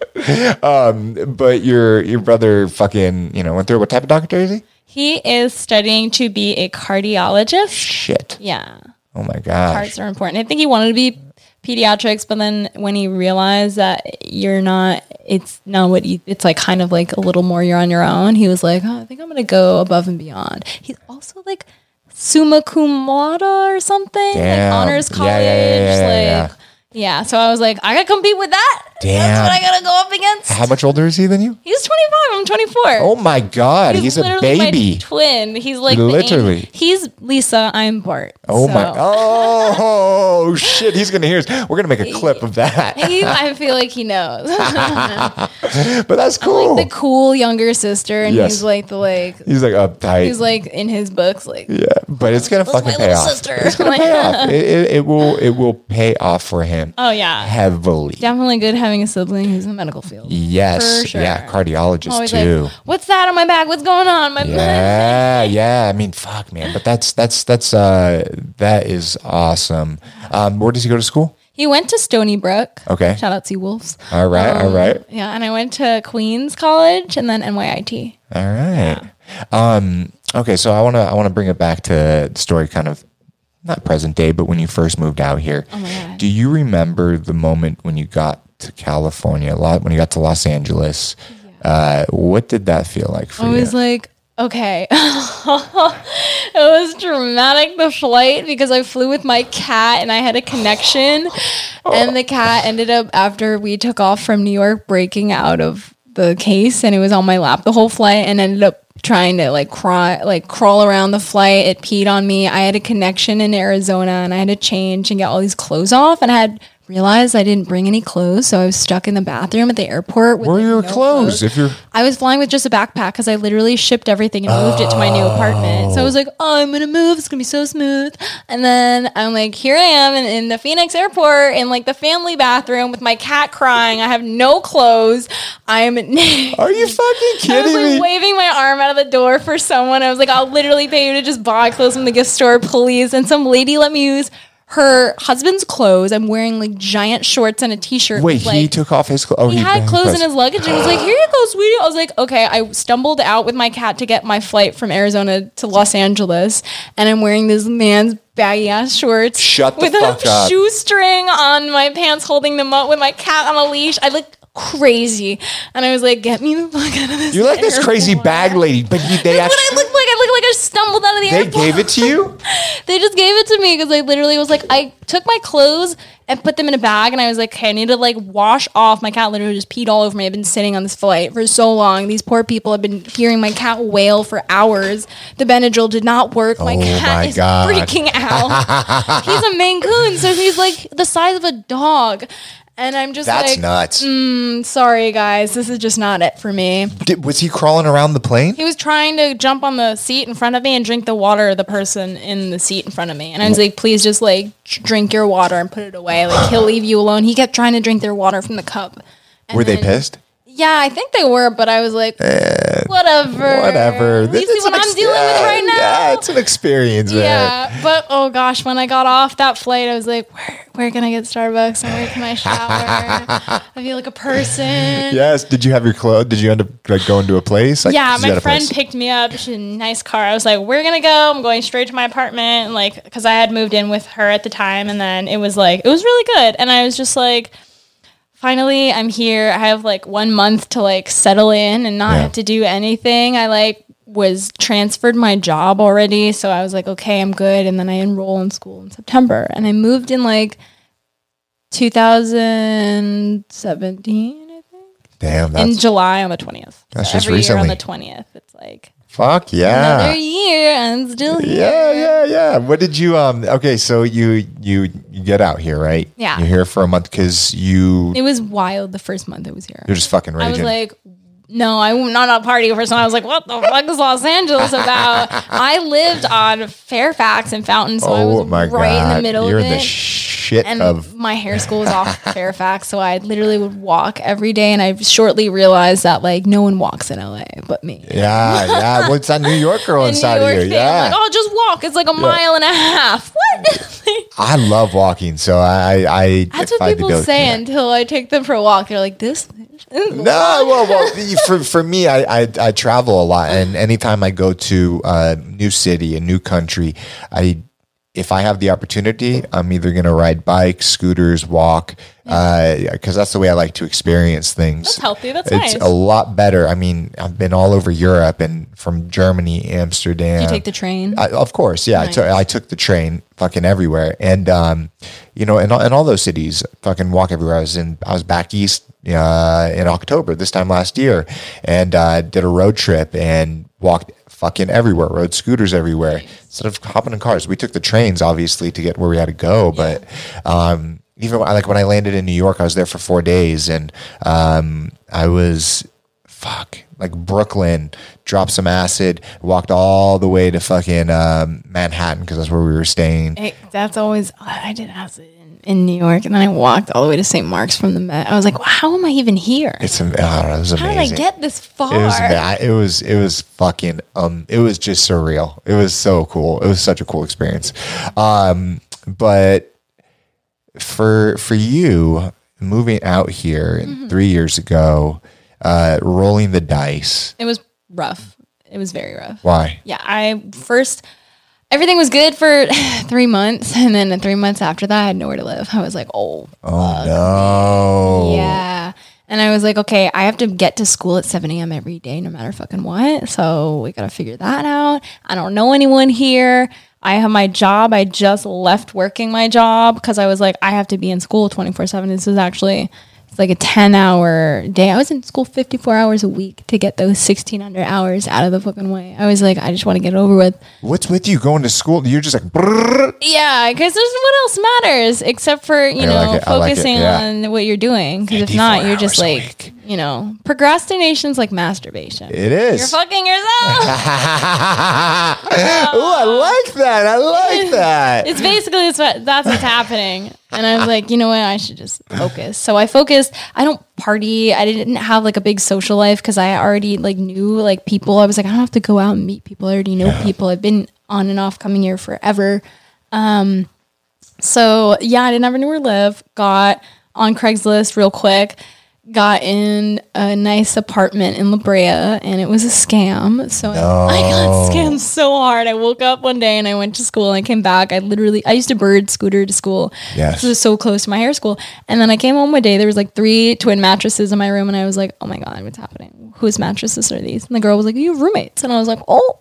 Um, but your your brother fucking you know went through what type of doctor is he he is studying to be a cardiologist. shit Yeah. oh my gosh Hearts are important. I think he wanted to be pediatrics, but then when he realized that you're not, it's not what you, it's like kind of like a little more you're on your own. He was like, oh, I think I'm going to go above and beyond. He's also like summa cum laude or something, Damn. like honors college. yeah, yeah, yeah, like, yeah. So I was like, I got to compete with that. Damn. That's what I got to go up against. how much older is he than you He's 25. I'm 24. oh my god he's, a literally my baby twin. He's like Literally. he's Lisa. I'm Bart. oh my So- oh shit he's gonna hear us we're gonna make a clip of that He, I feel like he knows. but that's cool like the cool younger sister, and Yes. he's like the like he's like uptight he's like in his books like yeah but it's gonna fucking my pay off sister. it's gonna pay off it, it, it will it will pay off for him oh yeah, heavily definitely good having a sibling who's in the medical field. Yes, sure. yeah, cardiologist too. like, what's that on my back? What's going on? My yeah, yeah. I mean, fuck, man. But that's that's that's uh that is awesome. Um, where does he go to school? He went to Stony Brook. Okay. Shout out Seawolves. All right, all right, Yeah, and I went to Queens College and then NYIT. all right. Um, okay, so I wanna I wanna bring it back to the story, kind of not present day, but when you first moved out here. Oh my God. Do you remember the moment when you got to California? A lot when you got to Los Angeles. Uh, what did that feel like for I you? was like, okay. it was dramatic, the flight, because I flew with my cat and I had a connection. And the cat ended up, after we took off from New York, breaking out of the case and it was on my lap the whole flight and ended up trying to like cry like crawl around the flight it peed on me i had a connection in arizona and i had to change and get all these clothes off and i had realized i didn't bring any clothes so i was stuck in the bathroom at the airport with Where are your no clothes? If you're I was flying with just a backpack because I literally shipped everything and moved it to my new apartment. So I was like, oh, I'm going to move. It's going to be so smooth. And then I'm like, here I am in, in the Phoenix airport in like the family bathroom with my cat crying. I have no clothes. I'm. Are you fucking I was kidding like me? waving my arm out of the door for someone. I was like, I'll literally pay you to just buy clothes from the gift store, please. And some lady let me use her husband's clothes. I'm wearing like giant shorts and a t-shirt. Wait, with, he took off his clothes. Oh, he had clothes in his luggage and was like, "Here you go, sweetie." I was like, "Okay." I stumbled out with my cat to get my flight from Arizona to Los Angeles, and I'm wearing this man's baggy ass shorts Shut the with fuck a up. shoestring on my pants, holding them up with my cat on a leash. I look crazy, and I was like, "Get me the fuck out of this!" You're like this crazy bag lady, but he, they That's what actually I look like. I look like I stumbled out of the air. they airport. gave it to you. They just gave it to me because I literally was like, I took my clothes and put them in a bag, and I was like, okay, I need to like wash off. My cat literally just peed all over me. I've been sitting on this flight for so long. These poor people have been hearing my cat wail for hours. The Benadryl did not work. My Oh cat my is God. freaking out. he's a Maine Coon, so he's like the size of a dog. And I'm just That's like, nuts. Mm, sorry guys, this is just not it for me. Did, was he crawling around the plane? He was trying to jump on the seat in front of me and drink the water of the person in the seat in front of me. And I was like, please just like drink your water and put it away. Like he'll leave you alone. He kept trying to drink their water from the cup. And Were they then- pissed? Yeah, I think they were, but I was like, eh, whatever. Whatever. You see what I'm ex- dealing with right now? Yeah, it's an experience, man. Yeah, but oh gosh, when I got off that flight, I was like, where, where can I get Starbucks and where can I shower? I feel like a person. Yes. Did you have your clothes? Did you end up like going to a place? Like, yeah, my friend place? picked me up. She had a nice car. I was like, "We're gonna go." I'm going straight to my apartment, like, because I had moved in with her at the time, and then it was like, it was really good, and I was just like, finally I'm here. I have like one month to like settle in and not Yeah. have to do anything. I like was transferred my job already. So I was like, okay, I'm good. And then I enroll in school in September. And I moved in like 2017, I think. Damn, in July on the 20th. That's So just every year on the 20th. It's like fuck yeah. another year. I'm still here. Yeah, yeah, yeah. What did you um okay, so you you you get out here, right? Yeah. You're here for a month cuz you It was wild the first month I was here. you're just fucking raging. I was like, no, I'm not a party person. I was like, what the fuck is Los Angeles about? I lived on Fairfax and Fountain, so I oh was my right god. in the middle you're of the it. shit and of my hair school was off Fairfax, so I literally would walk every day. And I shortly realized that like no one walks in LA but me. Yeah, yeah. What's that New York girl inside York of you? I'm Yeah. like, oh, just walk. It's like a mile and a half. What? I love walking, so I I That's I what people say yeah. until I take them for a walk. They're like, this. No, well, well, for for me, I, I I travel a lot, and anytime I go to a new city, a new country, I if I have the opportunity, I'm either going to ride bikes, scooters, walk, because that's the way I like to experience things. That's healthy. That's it's nice. a lot better. I mean, I've been all over Europe and from Germany, Amsterdam. You take the train. I, of course, yeah. I, Nice. took, took the train fucking everywhere, and um, you know, in, all- in all those cities, fucking walk everywhere. I was in, I was back east uh, in October this time last year, and uh, did a road trip and walked fucking everywhere, rode scooters everywhere instead of hopping in cars. We took the trains, obviously, to get where we had to go, but. Um, even when- like when I landed in New York, I was there for four days, and um, I was fuck like Brooklyn, dropped some acid, walked all the way to fucking um, Manhattan because that's where we were staying. Hey, that's always I did acid in, New York, and then I walked all the way to St. Mark's from the Met. I was like, how am I even here? It's am- I it was How did I get this far? it was it was it was fucking um it was just surreal. It was so cool. It was such a cool experience. Um, but for for you moving out here Mm-hmm. three years ago, uh, rolling the dice. It was rough. It was very rough. Why? Yeah, I first everything was good for three months, and then three months after that, I had nowhere to live. I was like, oh, Oh no! yeah. And I was like, okay, I have to get to school at 7 a.m. every day, no matter fucking what. So we got to figure that out. I don't know anyone here. I have my job. I just left working my job because I was like, I have to be in school 24 7. This is actually, it's like a 10 hour day. I was in school 54 hours a week to get those 1600 hours out of the fucking way. I was like, I just want to get it over with. What's with you going to school? You're just like. "Brrr." Yeah, because there's what else matters except for you I know like I like focusing yeah. on what you're doing. Because if not, you're just like you know procrastination's like masturbation. It is. You're fucking yourself. oh, I like that. I like that. it's basically it's what, that's what's happening. And I was like, you know what? I should just focus. So I focused. I don't party. I didn't have like a big social life because I already like knew like people. I was like, I don't have to go out and meet people. I already know people. I've been on and off coming here forever. Um, so yeah, I didn't have anywhere to live. Got on Craigslist real quick. Got in a nice apartment in La Brea, and it was a scam. So I got scammed so hard. I woke up one day and I went to school. and I came back. I literally I used to bird scooter to school. Yes. This was so close to my hair school. And then I came home one day. There was like three twin mattresses in my room, and I was like, "Oh my god, what's happening? Whose mattresses are these?" And the girl was like, "You have roommates," and I was like, "Oh."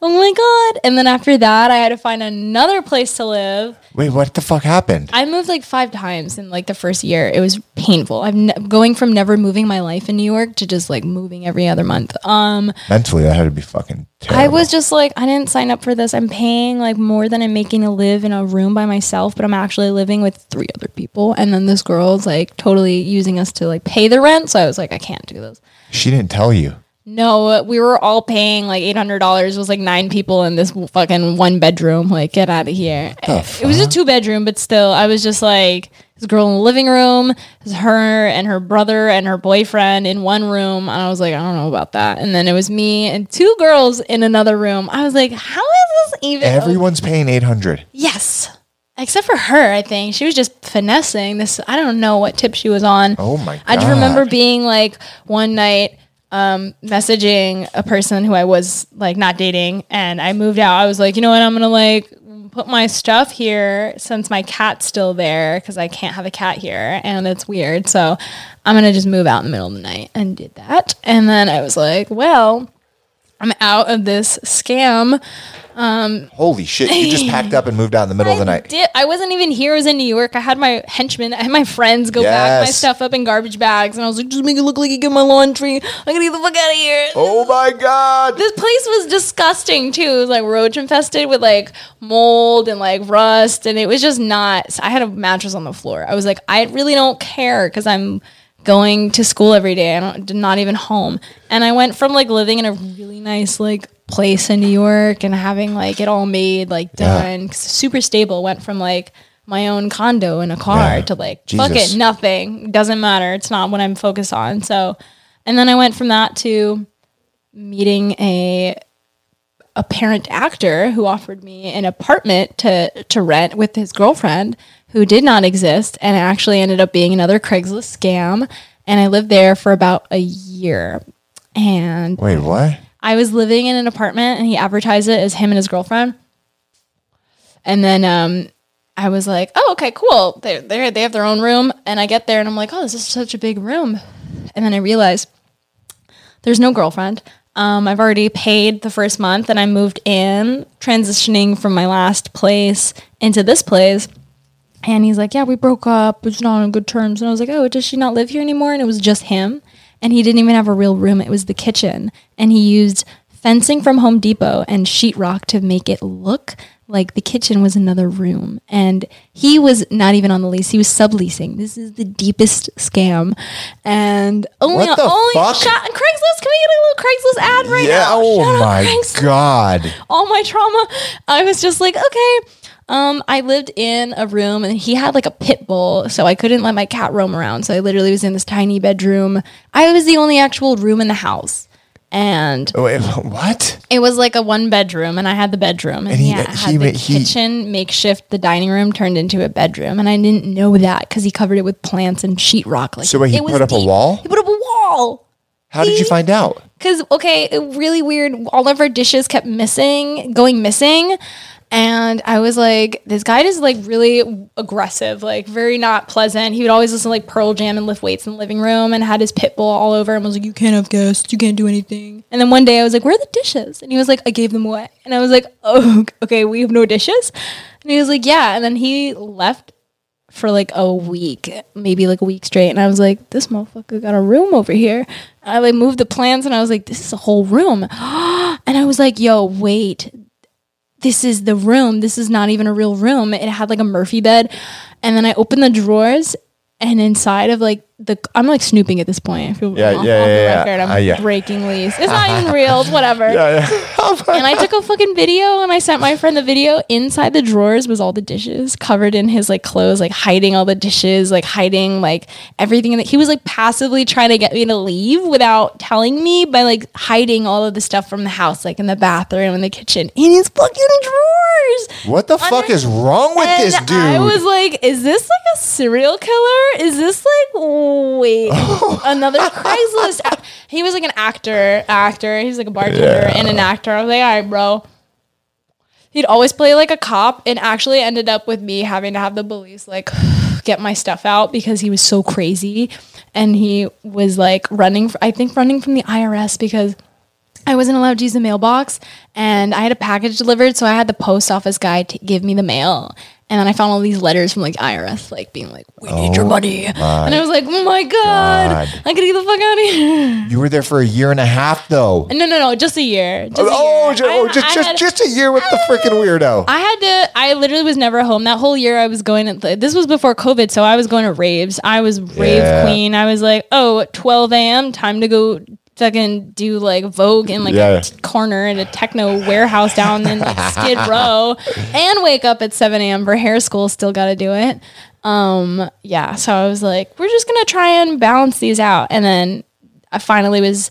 Oh my god! And then after that, I had to find another place to live. Wait, what the fuck happened? I moved like five times in like the first year. It was painful. I'm ne- going from never moving my life in New York to just like moving every other month. Um, Mentally, that had to be fucking terrible. I was just like, I didn't sign up for this. I'm paying like more than I'm making to live in a room by myself, but I'm actually living with three other people. And then this girl's like totally using us to like pay the rent. So I was like, I can't do this. She didn't tell you. No, we were all paying like eight hundred dollars. Was like nine people in this fucking one bedroom. Like, get out of here. It was a two bedroom, but still, I was just like this girl in the living room, her and her brother and her boyfriend in one room, and I was like, I don't know about that. And then it was me and two girls in another room. I was like, how is this even? Everyone's paying eight hundred. yes. Except for her, I think she was just finessing this. I don't know what tip she was on. Oh my God. I just remember being like one night um, messaging a person who I was like not dating, and I moved out. I was like, you know what, I'm gonna like put my stuff here since my cat's still there because I can't have a cat here and it's weird. So I'm gonna just move out in the middle of the night and did that. And then I was like, well, I'm out of this scam. Um, Holy shit! You just packed up and moved out in the middle of the night. did. I wasn't even here. I was in New York. I had my henchmen, I had my friends go back my stuff up in garbage bags, and I was like, just make it look like you get my laundry. I'm gonna get the fuck out of here. Oh my god! This place was disgusting too. It was like roach infested with like mold and like rust, and it was just not. I had a mattress on the floor. I was like, I really don't care because I'm going to school every day. I don't, not even home. And I went from like living in a really nice like place in New York and having like it all made like Yeah. done, super stable. Went from like my own condo in a car Yeah. to like fuck it, nothing doesn't matter. It's not what I'm focused on. So, and then I went from that to meeting a a parent actor who offered me an apartment to to rent with his girlfriend who did not exist and it actually ended up being another Craigslist scam and I lived there for about a year and Wait, what? I was living in an apartment and he advertised it as him and his girlfriend. And then um, I was like, oh, okay, cool. They're, they're, they have their own room. And I get there and I'm like, oh, this is such a big room. And then I realize there's no girlfriend. Um, I've already paid the first month and I moved in, transitioning from my last place into this place. And he's like, Yeah, we broke up. It's not on good terms. And I was like, Oh, does she not live here anymore? And it was just him. And he didn't even have a real room. It was the kitchen. And he used fencing from Home Depot and sheetrock to make it look like the kitchen was another room. And he was not even on the lease. He was subleasing. This is the deepest scam. And only the only fuck? shot on Craigslist. Can we get a little Craigslist ad right yeah. now? Oh my god! all my trauma. I was just like, okay. Um, I lived in a room and he had like a pit bull, so I couldn't let my cat roam around. So I literally was in this tiny bedroom. I was the only actual room in the house. And Oh, Wait, what? it was like a one bedroom, and I had the bedroom, and, And he, he- had, he the he- kitchen makeshift. The dining room turned into a bedroom, and I didn't know that because he covered it with plants and sheetrock. Like So wait, he put up a wall? He put up a wall. How did you find out? Because okay, it- really weird. All of our dishes kept missing, going missing, and I was like, this guy is like really aggressive, like very not pleasant. He would always listen to like Pearl Jam and lift weights in the living room, and had his pit bull all over, and was like, you can't have guests, you can't do anything. And then one day I was like, where are the dishes? And he was like, I gave them away, and I was like, oh, okay, we have no dishes. And he was like, yeah, and then he left for like a week, maybe like a week straight. And I was like, this motherfucker got a room over here. And I like moved the plants and I was like, this is a whole room. and I was like, yo, wait, this is the room. This is not even a real room. It had like a Murphy bed. And then I opened the drawers and inside of like the, I'm like snooping at this point. I feel Yeah, off- yeah, off the yeah, yeah. record. I'm Uh, yeah. breaking lease. It's not even real. It's whatever Yeah, yeah. and I took a fucking video and I sent my friend the video. Inside the drawers was all the dishes covered in his like clothes, like hiding all the dishes, like hiding like everything that he was like passively trying to get me to leave without telling me by like hiding all of the stuff from the house, like in the bathroom in the kitchen, in his fucking drawers. What the fuck is wrong with And this dude? I was like, is this like a serial killer? Is this like wait oh. another Craigslist? He was like an actor, actor. He's like a bartender and an actor. I was like, all right, bro. He'd always play like a cop, and actually ended up with me having to have the police like get my stuff out because he was so crazy, and he was like running. I think running from the IRS because I wasn't allowed to use the mailbox and I had a package delivered. So I had the post office guy to give me the mail. And then I found all these letters from like IRS, like being like, we need your oh money. And I was like, oh my God, God. I gotta get the fuck out of here. you were there for a year and a half, though. Uh, no, no, no, just a year. Just a oh, year. Oh, ju- oh, I- just I just had- just a year with the freaking weirdo. I had to. I literally was never home that whole year. I was going. To, this was before COVID, so I was going to raves. I was rave Yeah. queen. I was like, oh, 12 a.m. Time to go fucking do like Vogue in like Yeah. a t- corner in a techno warehouse down in like Skid Row, and wake up at 7 a.m. for hair school. Still got to do it. Um, yeah. So I was like, we're just gonna try and balance these out, and then I finally was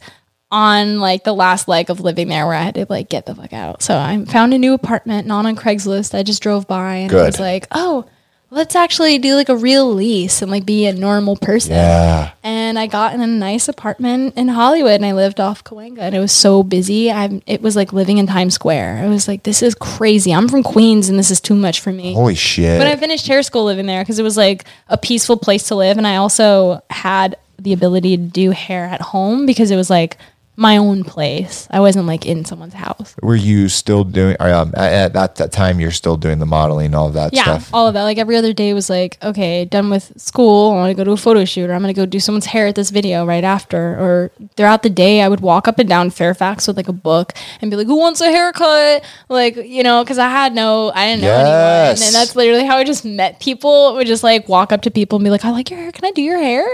on like the last leg of living there where I had to like get the fuck out. So I found a new apartment, not on Craigslist. I just drove by and I was like, oh, let's actually do like a real lease and like be a normal person. Yeah. And I got in a nice apartment in Hollywood and I lived off Cahuenga and it was so busy. I it was like living in Times Square. I was like, this is crazy. I'm from Queens and this is too much for me. Holy shit. But I finished hair school living there because it was like a peaceful place to live. And I also had the ability to do hair at home because it was like my own place. I wasn't like in someone's house. Were you still doing, um, at, at that, time, you're still doing the modeling, all of that Yeah, stuff? all of that. Like every other day was like, okay, done with school. I want to go to a photo shoot, or I'm going to go do someone's hair at this video right after. Or throughout the day, I would walk up and down Fairfax with like a book and be like, who wants a haircut? Like, you know, because I had no, I didn't know anyone. And that's literally how I just met people. I would just like walk up to people and be like, I like your hair. Can I do your hair?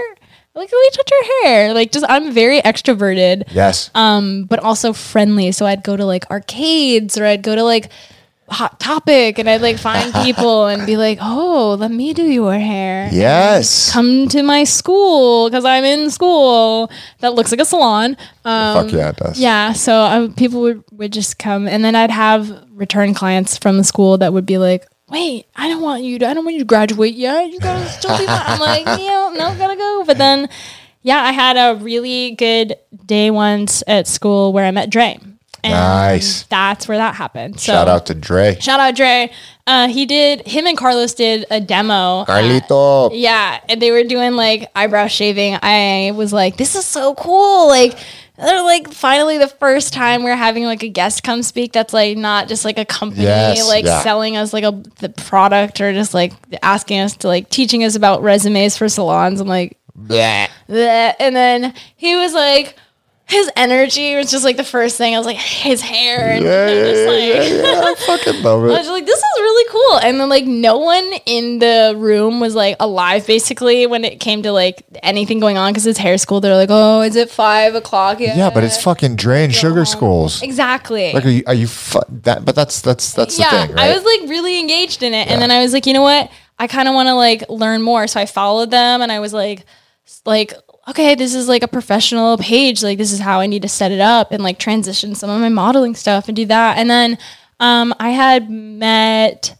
Like, let me touch your hair. Like, just, I'm very extroverted Yes. um, but also friendly. So I'd go to like arcades or I'd go to like Hot Topic and I'd like find people and be like, oh, let me do your hair. yes. Come to my school because I'm in school that looks like a salon. Um, Fuck yeah, it does. yeah, so I, people would, would just come, and then I'd have return clients from the school that would be like, "Wait, I don't want you to. I don't want you to graduate yet. You gotta still be." my-" I'm like, "Yeah, no, gotta go." But then, yeah, I had a really good day once at school where I met Dre. And Nice. That's where that happened. So, Shout out to Dre. Shout out Dre. Uh, he did. Him and Carlos did a demo. at- Carlito. yeah, and they were doing like eyebrow shaving. I was like, this is so cool. Like, they're like finally the first time we're having like a guest come speak that's like not just like a company Yes, like yeah. selling us like a the product or just like asking us to like teaching us about resumes for salons. I'm like, Bleh. Bleh. and then he was like. His energy was just like the first thing. I was like, his hair, and Yeah, yeah, just like, yeah, yeah. I fucking love it. I was like, this is really cool. And then like no one in the room was like alive basically when it came to like anything going on because it's hair school. They're like, oh, is it five o'clock yet? Yeah, but it's fucking Dre and Sugar Skulls. exactly. Like, are you, are you fu- that? But that's that's that's the yeah, thing, right? I was like really engaged in it, and then I was like, you know what? I kind of want to like learn more. So I followed them, and I was like, like. Okay, this is like a professional page. Like this is how I need to set it up and like transition some of my modeling stuff and do that. And then um, I had met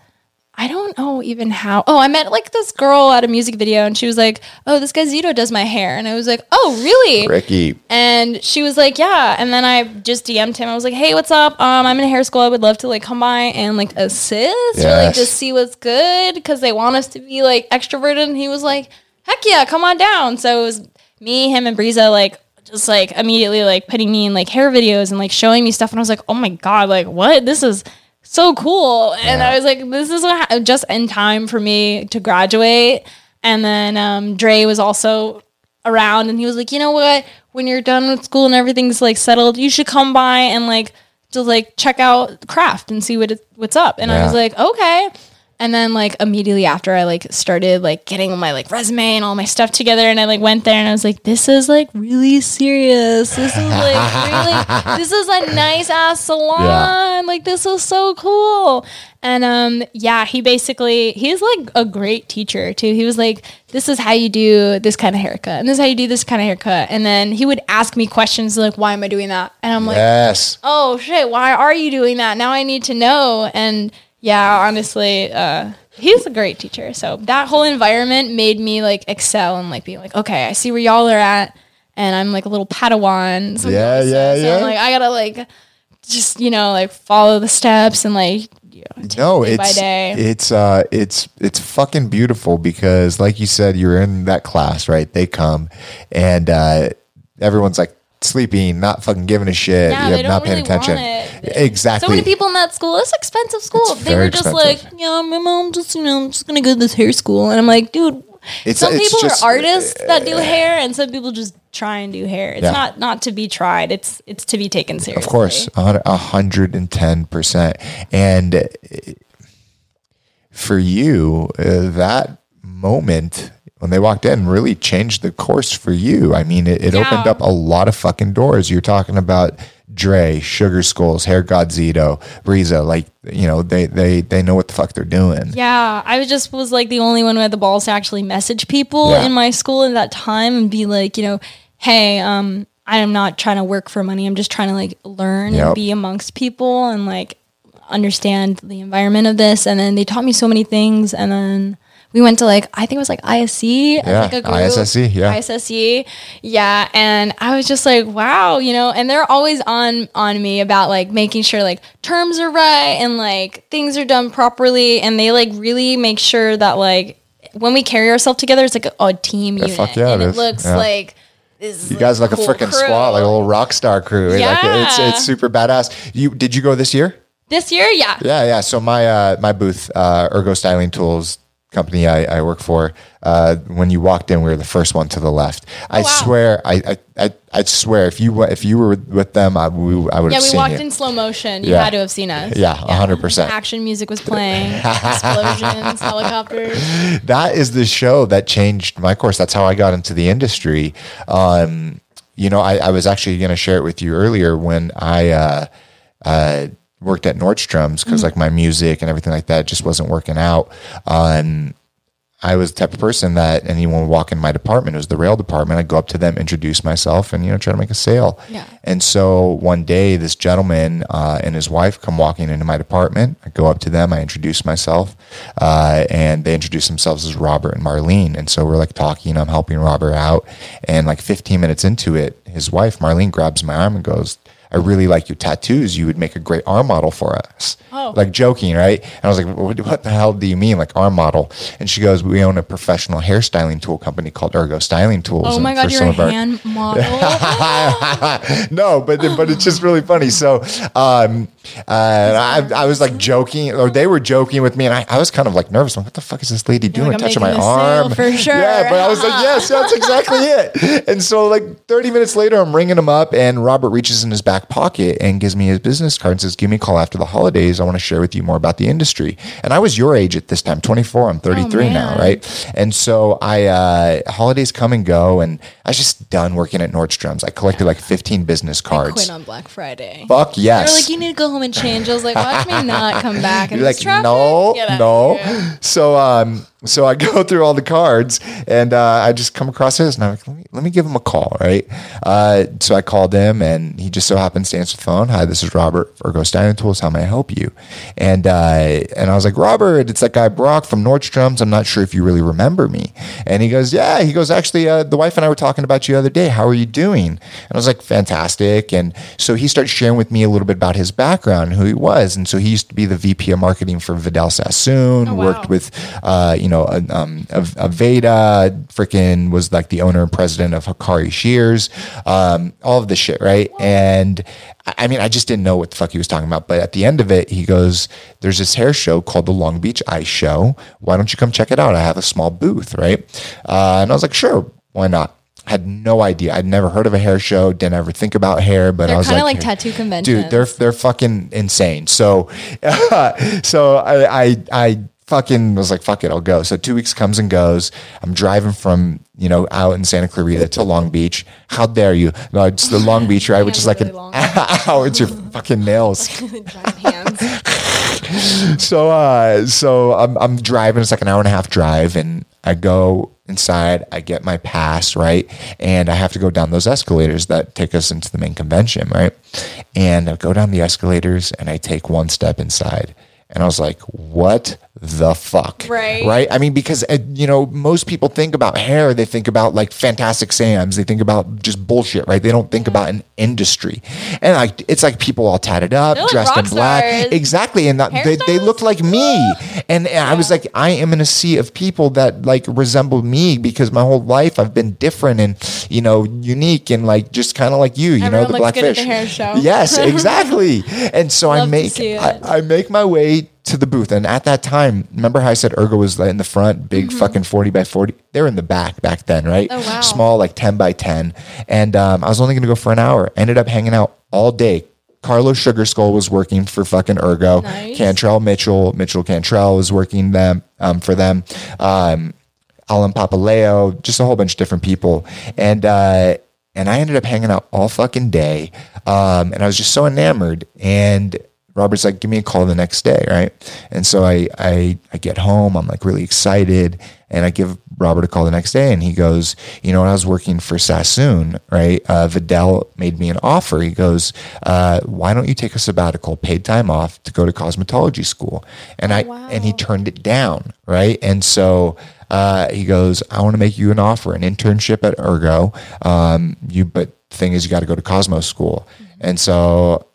I don't know even how. Oh, I met like this girl at a music video, and she was like, "Oh, this guy Zito does my hair," and I was like, "Oh, really?" Ricky. And she was like, "Yeah." And then I just DM'd him. I was like, "Hey, what's up? Um, I'm in hair school. I would love to like come by and like assist or like just see what's good because they want us to be like extroverted." And he was like, "Heck yeah, come on down." So it was me, him, and Breeza like just like immediately like putting me in like hair videos and like showing me stuff, and I was like, "Oh my god, like what? This is." so cool. And I was like, this is ha- just in time for me to graduate. And then um, Dre was also around and he was like, you know what? When you're done with school and everything's like settled, you should come by and like just like check out craft and see what it, what's up. And I was like, okay. And then like immediately after I like started like getting my like resume and all my stuff together and I like went there and I was like, this is like really serious. This is like really this is a nice ass salon. Like this is so cool. And um yeah, he basically he's like a great teacher too. He was like, This is how you do this kind of haircut and this is how you do this kind of haircut. And then he would ask me questions like, Why am I doing that? And I'm like, Yes. oh shit, why are you doing that? Now I need to know. And yeah, honestly, uh, he's a great teacher. So that whole environment made me like excel and like being like, okay, I see where y'all are at. And I'm like a little Padawan. Yeah, yeah. So yeah. I'm like, I gotta like just, you know, like follow the steps and like, you know, No, day by it's day. it's uh it's it's fucking beautiful because like you said, you're in that class, right? They come and uh everyone's like sleeping, not fucking giving a shit. Yeah, you're not paying really attention. want it. Exactly. So many people in that school. It's expensive school. It's they were just expensive. like, yeah, my mom just, you know, I'm just gonna go to this hair school, and I'm like, dude. It's- some it's people just- uh, are artists that do hair, and some people just try and do hair. It's Yeah. not not to be tried. It's it's to be taken seriously. Of course, a hundred and ten percent. And uh, for you, uh, that moment when they walked in really changed the course for you. I mean, it, it Yeah. opened up a lot of fucking doors. You're talking about Dre, Sugar Skulls, Hair God Zito, Breeza. Like, you know, they they they know what the fuck they're doing. Yeah, I was just was like the only one who had the balls to actually message people Yeah. in my school at that time and be like, you know, hey, um, I am not trying to work for money. I'm just trying to like learn Yep. and be amongst people and like understand the environment of this. And then they taught me so many things. And then we went to like I think it was like ISC, Yeah, like a group. ISSE, yeah. ISSE, yeah. And I was just like, wow, you know. And they're always on on me about like making sure like terms are right and like things are done properly, and they like really make sure that like when we carry ourselves together, it's like a, a team unit, fuck yeah, and it looks Yeah. like. This You guys like a freaking squad, like a little rock star crew. Like, it's it's super badass. You did you go this year? This year, yeah. Yeah, yeah. So my uh, my booth, uh, Ergo Styling Tools company I, I work for. Uh, when you walked in, we were the first one to the left. I Oh, wow. swear, I, I I I swear, if you if you were with them, I, we, I would Yeah, we walked you. in slow motion. You Yeah. had to have seen us. Yeah, a hundred percent. Action music was playing, explosions, helicopters. that is the show that changed my course. That's how I got into the industry. Um, you know, I, I was actually going to share it with you earlier when I uh, uh, worked at Nordstrom's because like my music and everything like that just wasn't working out. Um, I was the type of person that anyone would walk in my department, it was the rail department. I'd go up to them, introduce myself, and you know, try to make a sale. Yeah. And so one day, this gentleman uh, and his wife come walking into my department. I go up to them, I introduce myself, uh, and they introduce themselves as Robert and Marlene. And so we're like talking. I'm helping Robert out, and like 15 minutes into it, his wife Marlene grabs my arm and goes. I really like your tattoos. You would make a great arm model for us. Oh. Like joking, right? And I was like, what, what the hell do you mean, like arm model? And she goes, we own a professional hairstyling tool company called Ergo Styling Tools. Oh my god, you're a our- hand model. no, but but it's just really funny. So, um, uh, I, I was like joking, or they were joking with me, and I, I was kind of like nervous. I'm like, what the fuck is this lady doing, like, touching my making a sale arm? for sure. Yeah, but I was like, yes, that's exactly it. And so, like 30 minutes later, I'm ringing him up, and Robert reaches in his back pocket and gives me his business card and says, "Give me a call after the holidays. I want to share with you more about the industry." And I was your age at this time, 24. I'm 33 now, right? And so I uh, holidays come and go, and I was just done working at Nordstrom's. I collected like 15 business cards. Quit on Black Friday. Fuck yes. They're like, you need to go home and change. I was like, watch me not come back. And You're this like, traffic? no, Get out no. of here." So, um, so I go through all the cards and uh, I just come across his and I'm like, let me, let me give him a call, right? Uh, so I called him and he just so happens to answer the phone. Hi, this is Robert Virgo Styling Tools. How may I help you? And uh, and I was like, Robert, it's that guy Brock from Nordstrom's. I'm not sure if you really remember me. And he goes, Yeah. He goes, Actually, uh, the wife and I were talking about you the other day. How are you doing? And I was like, Fantastic. And so he started sharing with me a little bit about his background, who he was. And so he used to be the VP of marketing for Vidal Sassoon, Oh, wow. worked with, uh, you know, uh, um, Aveda, freaking was like the owner and president of Hikari Shears, um, all of this shit, right? And I mean, I just didn't know what the fuck he was talking about. But at the end of it, he goes, There's this hair show called the Long Beach Ice Show. Why don't you come check it out? I have a small booth, right? Uh, and I was like, Sure, why not? Had no idea. I'd never heard of a hair show. Didn't ever think about hair, but They're I was kinda like, like tattoo conventions. Dude, they're they're fucking insane. So, so I, I I fucking was like, fuck it, I'll go. So two weeks comes and goes. I'm driving from you know out in Santa Clarita to Long Beach. How dare you? No, it's the Long Beach ride, which is like really an long. hour. It's your fucking nails so uh so I'm I'm driving, it's like an hour and a half drive, and I go inside, I get my pass, right? And I have to go down those escalators that take us into the main convention, right? And I go down the escalators and I take one step inside. And I was like, what the fuck? Right. Right. I mean, because, uh, you know, most people think about hair, they think about like Fantastic Sam's, they think about just bullshit, right? They don't think about an industry. And like, it's like people all tatted up, like dressed in black. stars. Exactly. And that, they, they look like me. And, and I was like, I am in a sea of people that like resemble me because my whole life I've been different and, you know, unique and like just kind of like you, you know, the good at the hair show. Yes, exactly. and so I Love to make. I, I make my way to the booth. And at that time, remember how I said Ergo was in the front, big fucking 40 by 40? They were in the back back then, right? Mm-hmm. Oh, wow. Small, like 10 by 10. And um, I was only going to go for an hour. Ended up hanging out all day. Carlos Sugar Skull was working for fucking Ergo. Nice. Cantrell Mitchell, Mitchell Cantrell was working them um, for them. Um, Alan Papaleo, just a whole bunch of different people. And uh, and I ended up hanging out all fucking day. Um, and I was just so enamored. And Robert's like, give me a call the next day, right? And so I I I get home, I'm like really excited, and I give Robert a call the next day and he goes, you know, when I was working for Sassoon, right? Uh, Vidal made me an offer. He goes, uh, why don't you take a sabbatical, paid time off to go to cosmetology school? And I, and he turned it down, right? And so, uh, he goes, I want to make you an offer, an internship at Ergo. Um, you, but thing is, you got to go to Cosmo school. And so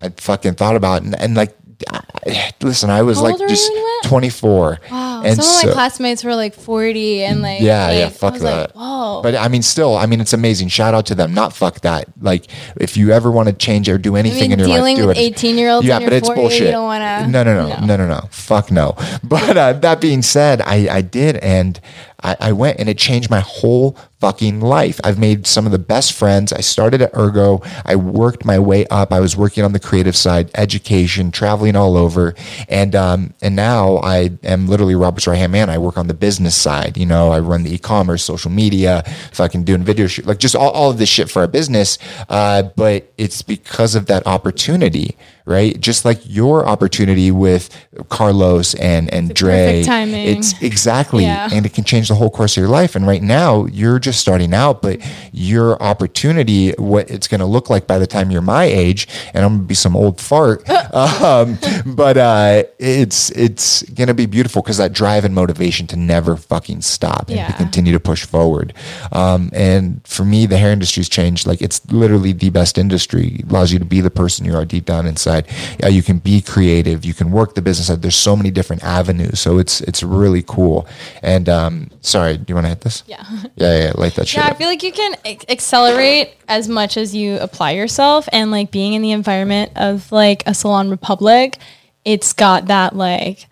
I fucking thought about it. And, and like, I- listen, I was How like just you when you went? 24. Wow. And Some of so- my classmates were like 40 and like, yeah, yeah, fuck I was that. Like, Whoa. But I mean, still, I mean, it's amazing. Shout out to them. Not fuck that. Like, if you ever want to change or do anything mean, in your dealing life, do with it. 18-year-olds Yeah, but it's 40, you bullshit. don't wanna- No, no, no, no, no, no. Fuck no. But uh, that being said, I I did, and I, I went, and it changed my whole fucking life. I've made some of the best friends. I started at Ergo. I worked my way up. I was working on the creative side, education, traveling all over, and um, and now I am literally Robert's right hand man. I work on the business side. You know, I run the e-commerce, social media, fucking doing video shoot, like just all, all of this shit for our business. Uh, but it's because of that opportunity, right? Just like your opportunity with Carlos and and Dre. perfect timing. It's exactly, Yeah. and it can change the whole course of your life. And right now, you're just starting out, but your opportunity, what it's going to look like by the time you're my age, and I'm going to be some old fart. um, but uh, it's it's going to be beautiful because that drive and motivation to never fucking stop and Yeah. to continue to push forward. Um, and for me, the hair industry's changed. Like it's literally the best industry. It allows you to be the person you are deep down inside. Yeah, you can be creative. You can work the business. side. There's so many different avenues. So it's it's really cool. And um, sorry, do you want to hit this? Yeah. Yeah, yeah, light that shit. Yeah, I feel like you can accelerate as much as you apply yourself, and like being in the environment of like a Salon Republic, it's got that like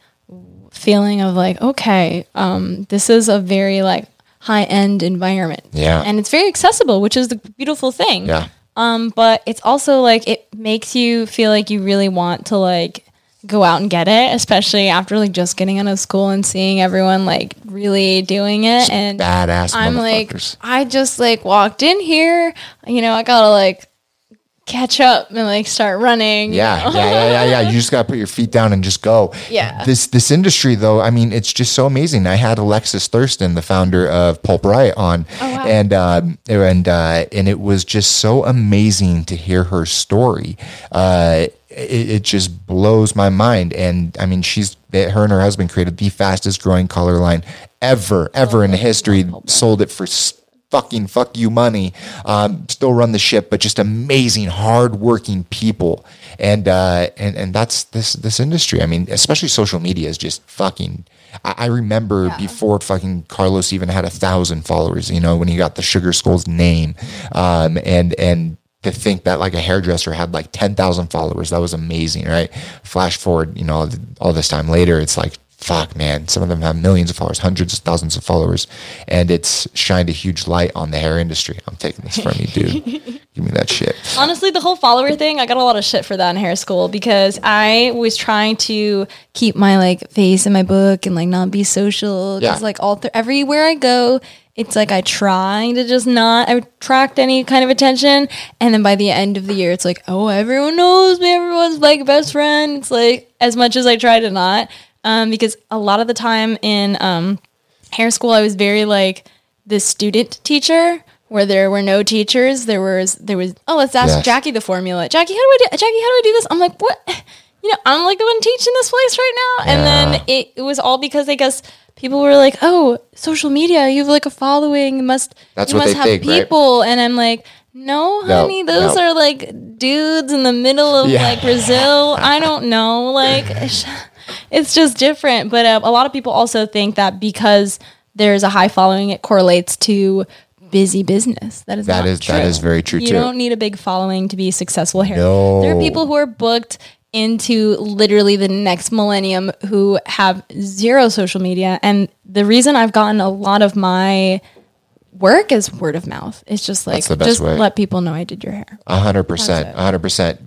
feeling of like, okay, um, this is a very like high end environment, Yeah. and it's very accessible, which is the beautiful thing. Yeah. Um, but it's also like it makes you feel like you really want to like go out and get it, especially after like just getting out of school and seeing everyone like really doing it and Badass I'm like. I just like walked in here, you know, I gotta like catch up and like start running. you Yeah, know? yeah, yeah, yeah, yeah. You just gotta put your feet down and just go. Yeah. This this industry though, I mean, it's just so amazing. I had Alexis Thurston, the founder of Pulp Riot, on, wow. and um, and uh, and it was just so amazing to hear her story. Uh, it, it just blows my mind. And I mean, she's her and her husband created the fastest growing color line ever, ever in history. Sold it for. Fucking fuck you money. Um, still run the ship, but just amazing, hardworking people, and uh, and and that's this this industry. I mean, especially social media is just fucking. I, I remember before fucking Carlos even had a thousand followers. You know, when he got the Sugar Skulls name, um, and and to think that like a hairdresser had like 10,000 followers. That was amazing, right? Flash forward, you know, all this time later, it's like, fuck, man. Some of them have millions of followers, hundreds of thousands of followers. And it's shined a huge light on the hair industry. I'm taking this from you, dude. Give me that shit. Honestly, the whole follower thing, I got a lot of shit for that in hair school because I was trying to keep my like face in my book and like not be social. Because Yeah. like all th- everywhere I go, it's like I try to just not attract any kind of attention. And then by the end of the year, it's like, oh, everyone knows me. Everyone's like best friend. It's like as much as I try to not, um, because a lot of the time in um, hair school, I was very like the student teacher where there were no teachers. There was there was oh let's ask Yes. Jackie the formula. Jackie, how do I do Jackie? How do I do this? I'm like what? You know, I'm like the one teaching this place right now. And then it, it was all because I guess people were like, oh, social media, you have like a following. You must That's you must have think, right? people. And I'm like. No, No, honey, those no. are like dudes in the middle of Yeah. like Brazil. I don't know. Like, it's just different. But uh, a lot of people also think that because there's a high following, it correlates to busy business. That is That is- true. that is very true, You too. don't need a big following to be successful here. No. There are people who are booked into literally the next millennium who have zero social media, and the reason I've gotten a lot of my work is word of mouth. It's just like That's the best just way. let people know I did your hair. A hundred percent, a hundred percent.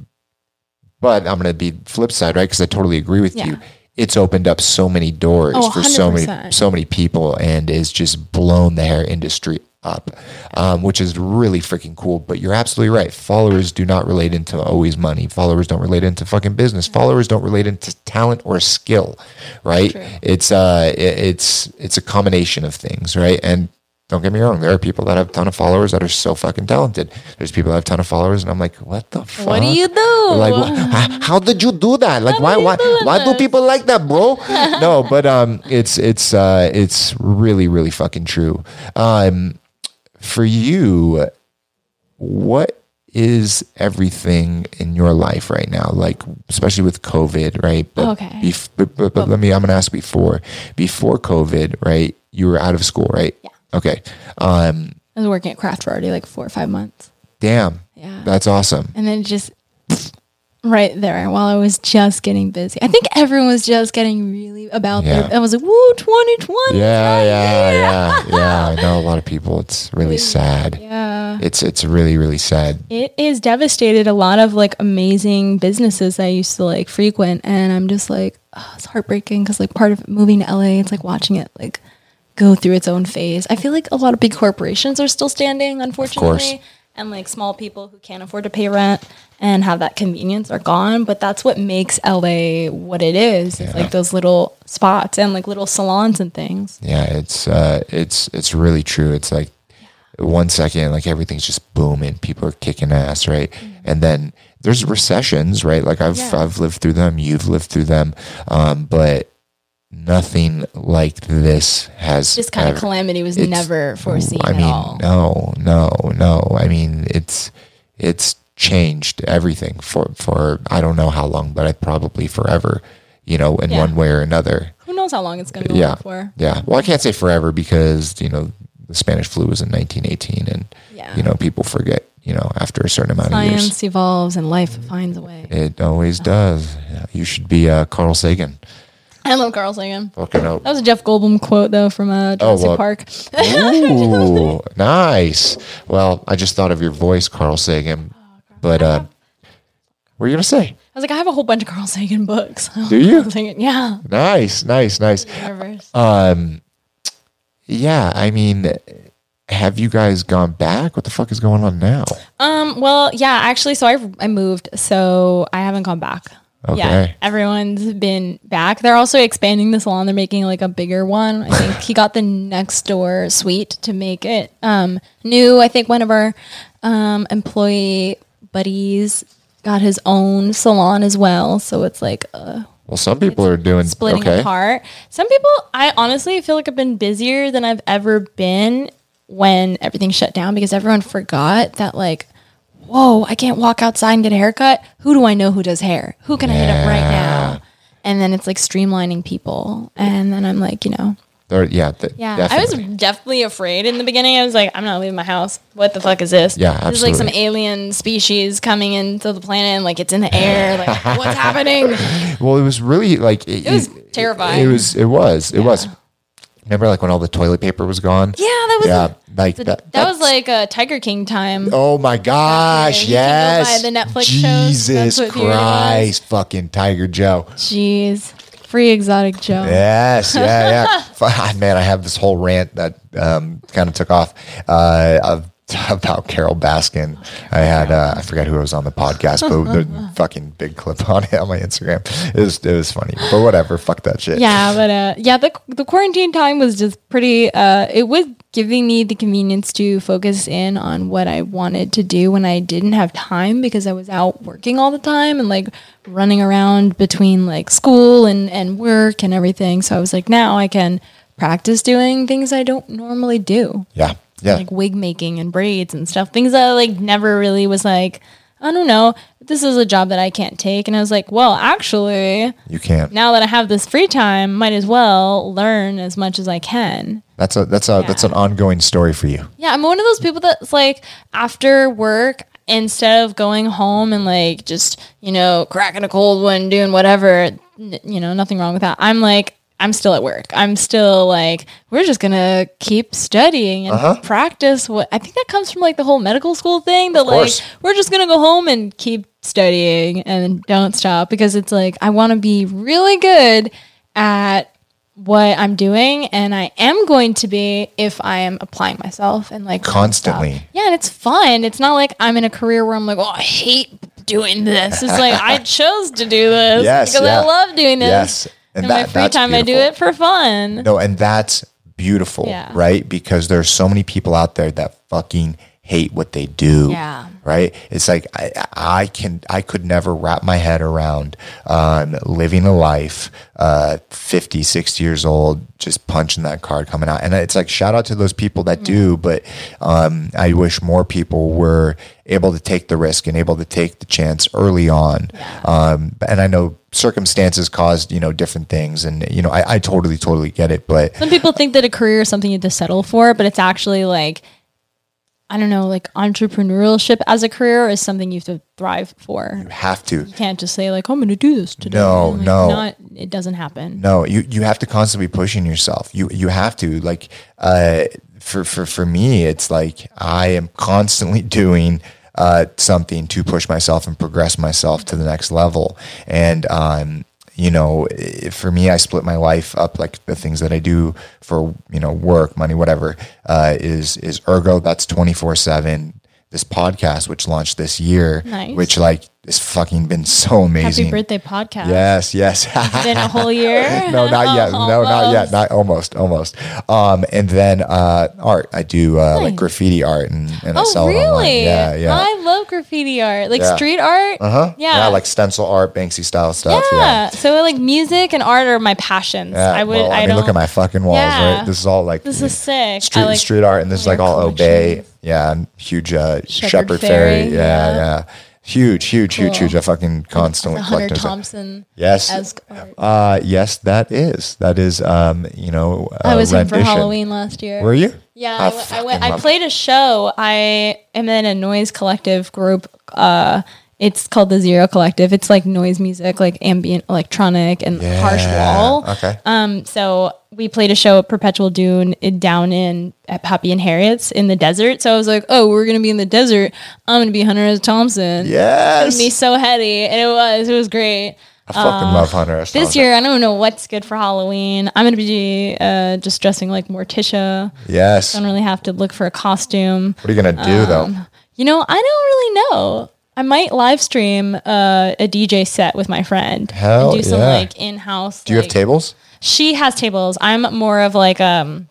But I'm gonna be flip side, right? Because I totally agree with Yeah. you. it's opened up so many doors Oh, for so many 100%. so many people and is just blown the hair industry up, um, which is really freaking cool. But you're absolutely right. Followers do not relate into always money. Followers don't relate into fucking business. Followers don't relate into talent or skill, right? It's uh, it- it's it's a combination of things, right? And don't get me wrong, there are people that have a ton of followers that are so fucking talented. There's people that have a ton of followers, and I'm like, what the fuck? What do you do? Like, wha- how, how did you do that? Like, why, you why, do why do people like that, bro? no, but um, it's it's uh, it's really really fucking true. Um, for you, what is everything in your life right now? Like, especially with COVID, right? But Okay. bef- but, but, but let me. I'm gonna ask before before COVID, right? You were out of school, right? Yeah. Okay. Um, I was working at Craft for already like four or five months. damn. Yeah. That's awesome. And then just right there while I was just getting busy. I think everyone was just getting really about Yeah. their I was like, woo, 2020. Yeah, yeah, yeah, yeah. I know a lot of people. It's really sad. Yeah. It's it's really really sad. It is devastated a lot of like amazing businesses I used to like frequent. And I'm just like, oh, it's heartbreaking because like part of moving to LA, it's like watching it like go through its own phase. I feel like a lot of big corporations are still standing, unfortunately. And like small people who can't afford to pay rent and have that convenience are gone. But that's what makes LA what it is. It's like those little spots and like little salons and things. Yeah, it's uh, it's it's really true. It's like one second, like everything's just booming, people are kicking ass, right? And then there's recessions, right? Like I've Yeah. I've lived through them, you've lived through them, um, but nothing like this has This kind of calamity was never foreseen I mean, at all. no, no, no. I mean, it's it's changed everything for for I don't know how long, but I probably forever. You know, in Yeah. one way or another. Who knows how long it's going to go Yeah, for? yeah. Well, I can't say forever because you know the Spanish flu was in 1918, and Yeah. you know people forget. You know, after a certain amount of years, Science evolves and life finds a way. it always does. Yeah, you should be uh, Carl Sagan. I love Carl Sagan. Fucking up. That was a Jeff Goldblum quote though from uh, Jurassic well- Park. Ooh, nice. Well, I just thought of your voice, Carl Sagan. But uh, what are you gonna say? I was like, I have a whole bunch of Carl Sagan books. Do you? Sagan, yeah. Nice, nice, nice. Um, yeah. I mean, have you guys gone back? What the fuck is going on now? Um. Well, yeah. Actually, so I I moved, so I haven't gone back. Yeah, everyone's been back. They're also expanding the salon. They're making like a bigger one. I think he got the next door suite to make it um, new. I think one of our um, employee buddies got his own salon as well. So it's like uh, Well, some people are doing splitting okay. apart. Some people, I honestly feel like I've been busier than I've ever been when everything shut down because everyone forgot that like, whoa, I can't walk outside and get a haircut. Who do I know who does hair? Who can I hit up right now? And then it's like streamlining people. And then I'm like, you know, Or, yeah, th- yeah, definitely. I was definitely afraid in the beginning. I was like, I'm not leaving my house. What the fuck is this? Yeah, This is like some absolutely. alien species coming into the planet and like it's in the air. Like, what's happening? Well, it was really like it, was terrifying. It was. It was. It was. Remember, like when all the toilet paper was gone. Yeah, that was Yeah, like that, that. that was like a Tiger King time. Oh my gosh! You Yes. go the Netflix shows. Jesus That's what theater was. Christ! Fucking Tiger Joe. Jeez, free exotic Joe. Yes, yeah, yeah. Man, I have this whole rant that um, kind of took off uh, of, about Carole Baskin. I had uh, I forgot who was on the podcast, but the fucking big clip on it on my Instagram. It was it was funny, but whatever. Fuck that shit. Yeah, but uh, yeah, the the quarantine time was just pretty. Uh, it was giving me the convenience to focus in on what I wanted to do when I didn't have time because I was out working all the time and like running around between like school and and work and everything. So I was like, now I can practice doing things I don't normally do. yeah, yeah. like wig making and braids and stuff. Things that I like never really was like, I don't know, this is a job that I can't take. And I was like, well, actually, you can't. now that I have this free time, might as well learn as much as I can. That's a that's a that's an ongoing story for you. Yeah, I'm one of those people that's like after work, instead of going home and like just, you know, cracking a cold one, doing whatever, n- you know, nothing wrong with that. I'm like, I'm still at work. I'm still like, we're just gonna keep studying and uh-huh. practice what I think that comes from like the whole medical school thing that like we're just gonna go home and keep studying and don't stop because it's like I want to be really good at what I'm doing and I am going to be if I am applying myself and like Constantly. Yeah, and it's fun. It's not like I'm in a career where I'm like, oh, I hate doing this. It's like I chose to do this Yes, because yeah. I love doing this. Yes. In And my free that's time, I do it for fun. No, and that's beautiful, Yeah. right? Because there's so many people out there that fucking hate what they do. Yeah. Right. It's like I, I can I could never wrap my head around um, living a life uh, 50, 60 years old, just punching that card coming out. And it's like shout out to those people that do, but um, I wish more people were able to take the risk and able to take the chance early on. Um, and I know circumstances caused you know different things, and you know I, I totally totally get it, but Some people think that a career is something you have to settle for, but it's actually like, I don't know, like entrepreneurship as a career is something you have to thrive for. you have to. You can't just say like, I'm going to do this today. No, Like, no. Not, it doesn't happen. No, you you have to constantly be pushing yourself. You you have to like uh for for for me it's like I am constantly doing uh something to push myself and progress myself to the next level. And um you know, for me, I split my life up like the things that I do for you know work, money, whatever. Uh, is is ergo that's twenty four seven. This podcast, which launched this year, Nice. which like has fucking been so amazing. Happy birthday podcast. Yes, yes. Been a whole year. no, not yet. No, not yet. Not almost, almost. Um, and then uh, art. I do uh, like graffiti art, and, and I Oh, sell it online. really? Yeah, yeah. I love graffiti art, like Yeah. street art. uh huh. Yeah. yeah, like stencil art, Banksy style stuff. yeah. Yeah. So like music and art are my passions. Yeah, I would. well, I, I, mean, don't. look at my fucking walls, right? This is all like This is sick. street like street art, and this is like all Obey. Yeah, huge uh, Shepard, Shepard Fairey. Fairey, Yeah, yeah. yeah. Huge, huge, huge, Cool. huge. I fucking constantly Hunter collect. Thompson. Yes. As. Uh, yes, that is. That is, um, you know, uh, I was in for. Halloween last year. Were you? Yeah, I I, went, I, went, I played a show. I am in a noise collective group. Uh, it's called the Zero Collective. It's like noise music, like ambient electronic and harsh wall. okay. Um, so we played a show at Perpetual Dune in, down in at Pappy and Harriet's in the desert. So I was like, oh, we're gonna be in the desert. I'm gonna be Hunter S. Thompson. It's Yes. gonna be so heady, and it was. It was great. I fucking love Hunter S. This year, I don't know what's good for Halloween. I'm gonna be uh, just dressing like Morticia. Yes. I Don't really have to look for a costume. What are you gonna do Um, though? You know, I don't really know. I might live stream uh, a DJ set with my friend Hell and do some yeah. like in-house. Do you have tables? She has tables. I'm more of like um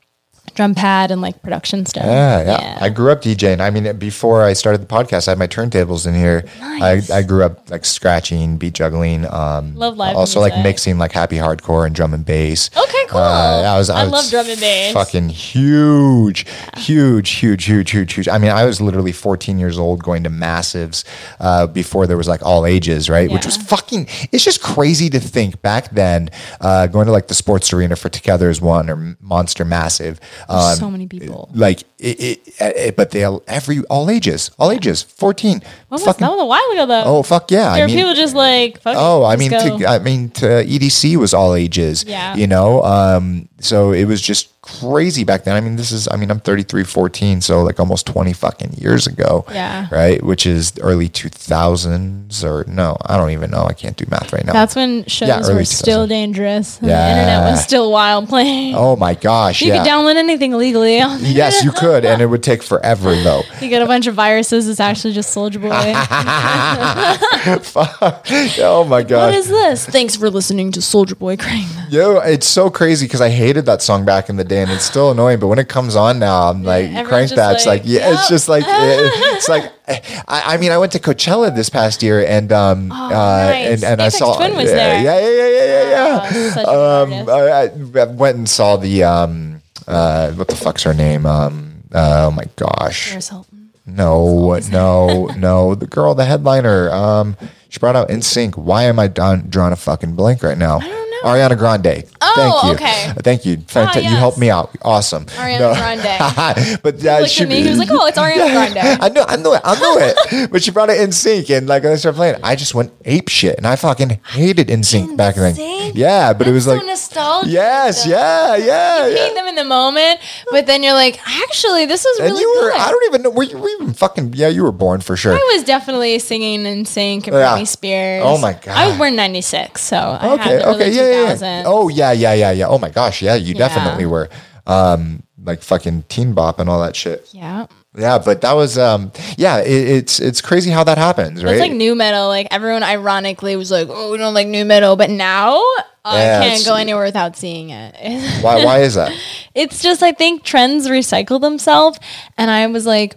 drum pad and like production stuff. Yeah, yeah, I grew up DJing. I mean, before I started the podcast, I had my turntables in here. Nice. I, I grew up like scratching, beat juggling. Um, Love live Also, like mixing like happy hardcore and drum and bass. Okay, cool. Uh, I was. I, I was love drum and bass. Fucking huge, huge, huge, huge, huge, huge. I mean, I was literally 14 years old going to massives uh, before there was like all ages, right? Which was fucking. It's just crazy to think back then uh, going to like the sports arena for Together as One or Monster Massive. Um, so many people. like it, it, it, but they all every all ages, all ages, fourteen. What was, Fucking- that was a while ago though. oh fuck yeah! there I were mean, people just like, fuck oh, I mean, to, I mean, to EDC was all ages. Yeah. you know, um, um, so it was just crazy back then. I mean, this is, I mean, I'm 33, 14, so like almost 20 fucking years ago. Yeah. right, which is early 2000s or no, I don't even know. I can't do math right now. That's when shows Yeah, were still dangerous. Yeah. The internet was still wild playing. oh my gosh! you yeah. could download anything legally. Yes, you could, and it would take forever though. You get a bunch of viruses. It's actually just Soulja Boy. oh my god! what is this? Thanks for listening to Soulja Boy Crane. Yo, it's so crazy because I hated that song back in the day, and it's still annoying. But when it comes on now, I'm like, everyone's crank that. Like, like, yeah, it's just like, it's like, I, I mean, I went to Coachella this past year, and um, uh, Oh, nice. and, and I saw, Twin was yeah, there. yeah, yeah, yeah, yeah, yeah, Oh, yeah. um, I, I went and saw the um, uh, what the fuck's her name? Um, oh my gosh, Paris Hilton. no, no, no, the girl, the headliner. Um, she brought out NSYNC. Why am I done, drawing a fucking blank right now? Ariana Grande. Oh, Thank you. okay. Thank you. Fanta- You yes. helped me out. Awesome. Ariana Grande. but uh, looked at me, he was like, "Oh, it's Ariana Grande." I knew, I knew it, I knew it. but she brought it NSYNC, and like when I started playing, I just went ape shit, and I fucking hated NSYNC back then. Yeah, but it was so like nostalgic. Yes, yeah, yeah, You yeah. hate them in the moment, but then you're like, actually, this is really And you were, good. I don't even know, were you, were you even fucking, yeah, you were born for sure. I was definitely singing NSYNC and Yeah. Britney Spears. Oh my God. I was born '96, so I had Okay, okay, yeah, yeah, yeah. Oh, yeah, yeah, yeah, yeah. Oh my gosh, yeah, you Yeah. definitely were. Um, like fucking teen bop and all that shit. yeah. Yeah, but that was, um, yeah, it, it's it's crazy how that happens, right? It's like nu metal. Like everyone, ironically, was like, "Oh, we don't like nu metal," but now I Yeah, can't go anywhere without seeing it. why why is that? it's just I think trends recycle themselves, and I was like.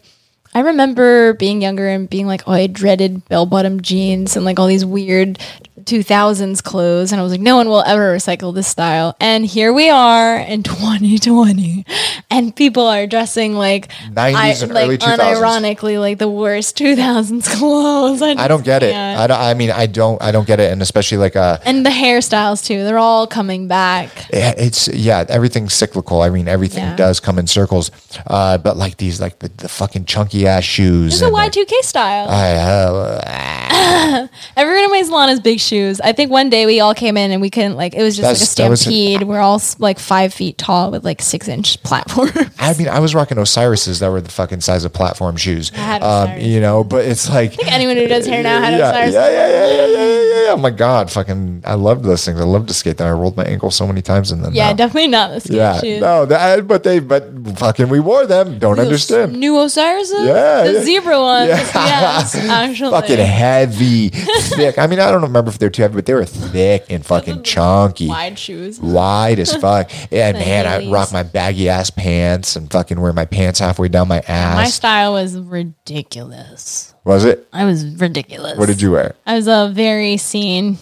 I remember being younger and being like, oh, I dreaded bell bottom jeans and like all these weird 2000s clothes. And I was like, no one will ever recycle this style. And here we are in 2020, and people are dressing like 90s and like early 2000s. unironically like the worst 2000s clothes. I don't get it. can't. I don't. I mean, I don't. I don't get it, and especially like uh, and the hairstyles too. They're all coming back. Yeah, it's yeah, everything's cyclical. I mean, everything Yeah. does come in circles. Uh, but like these, like the, the fucking chunky ass shoes. It's a and, like, Y2K style. I, uh, Everyone in my salon has big shoes. I think one day we all came in and we couldn't like it was just That's- like that a was- stampede. We're all s- like five feet tall with like six inch platforms. I mean, I was rocking Osiris's that were the fucking size of platform shoes. had Um, Osiris. you know, but it's like Anyone who does hair now had yeah, Osiris. Yeah, yeah, yeah, yeah, yeah, yeah, yeah. Oh my god, fucking! I loved those things. I loved to skate them. I rolled my ankle so many times in them. Yeah, now. definitely not the skate Yeah, shoes. no, that, but they, but fucking, we wore them. Don't Those understand. New Osiris? Yeah, The yeah. zebra ones. Yeah. Yes, actually. fucking heavy, thick. I mean, I don't remember if they're too heavy, but they were thick and fucking chunky. Wide shoes. wide as fuck. And man, I rock my baggy ass pants and fucking wear my pants halfway down my ass. My style was ridiculous. Was it? I was ridiculous. What did you wear? I was a very scene,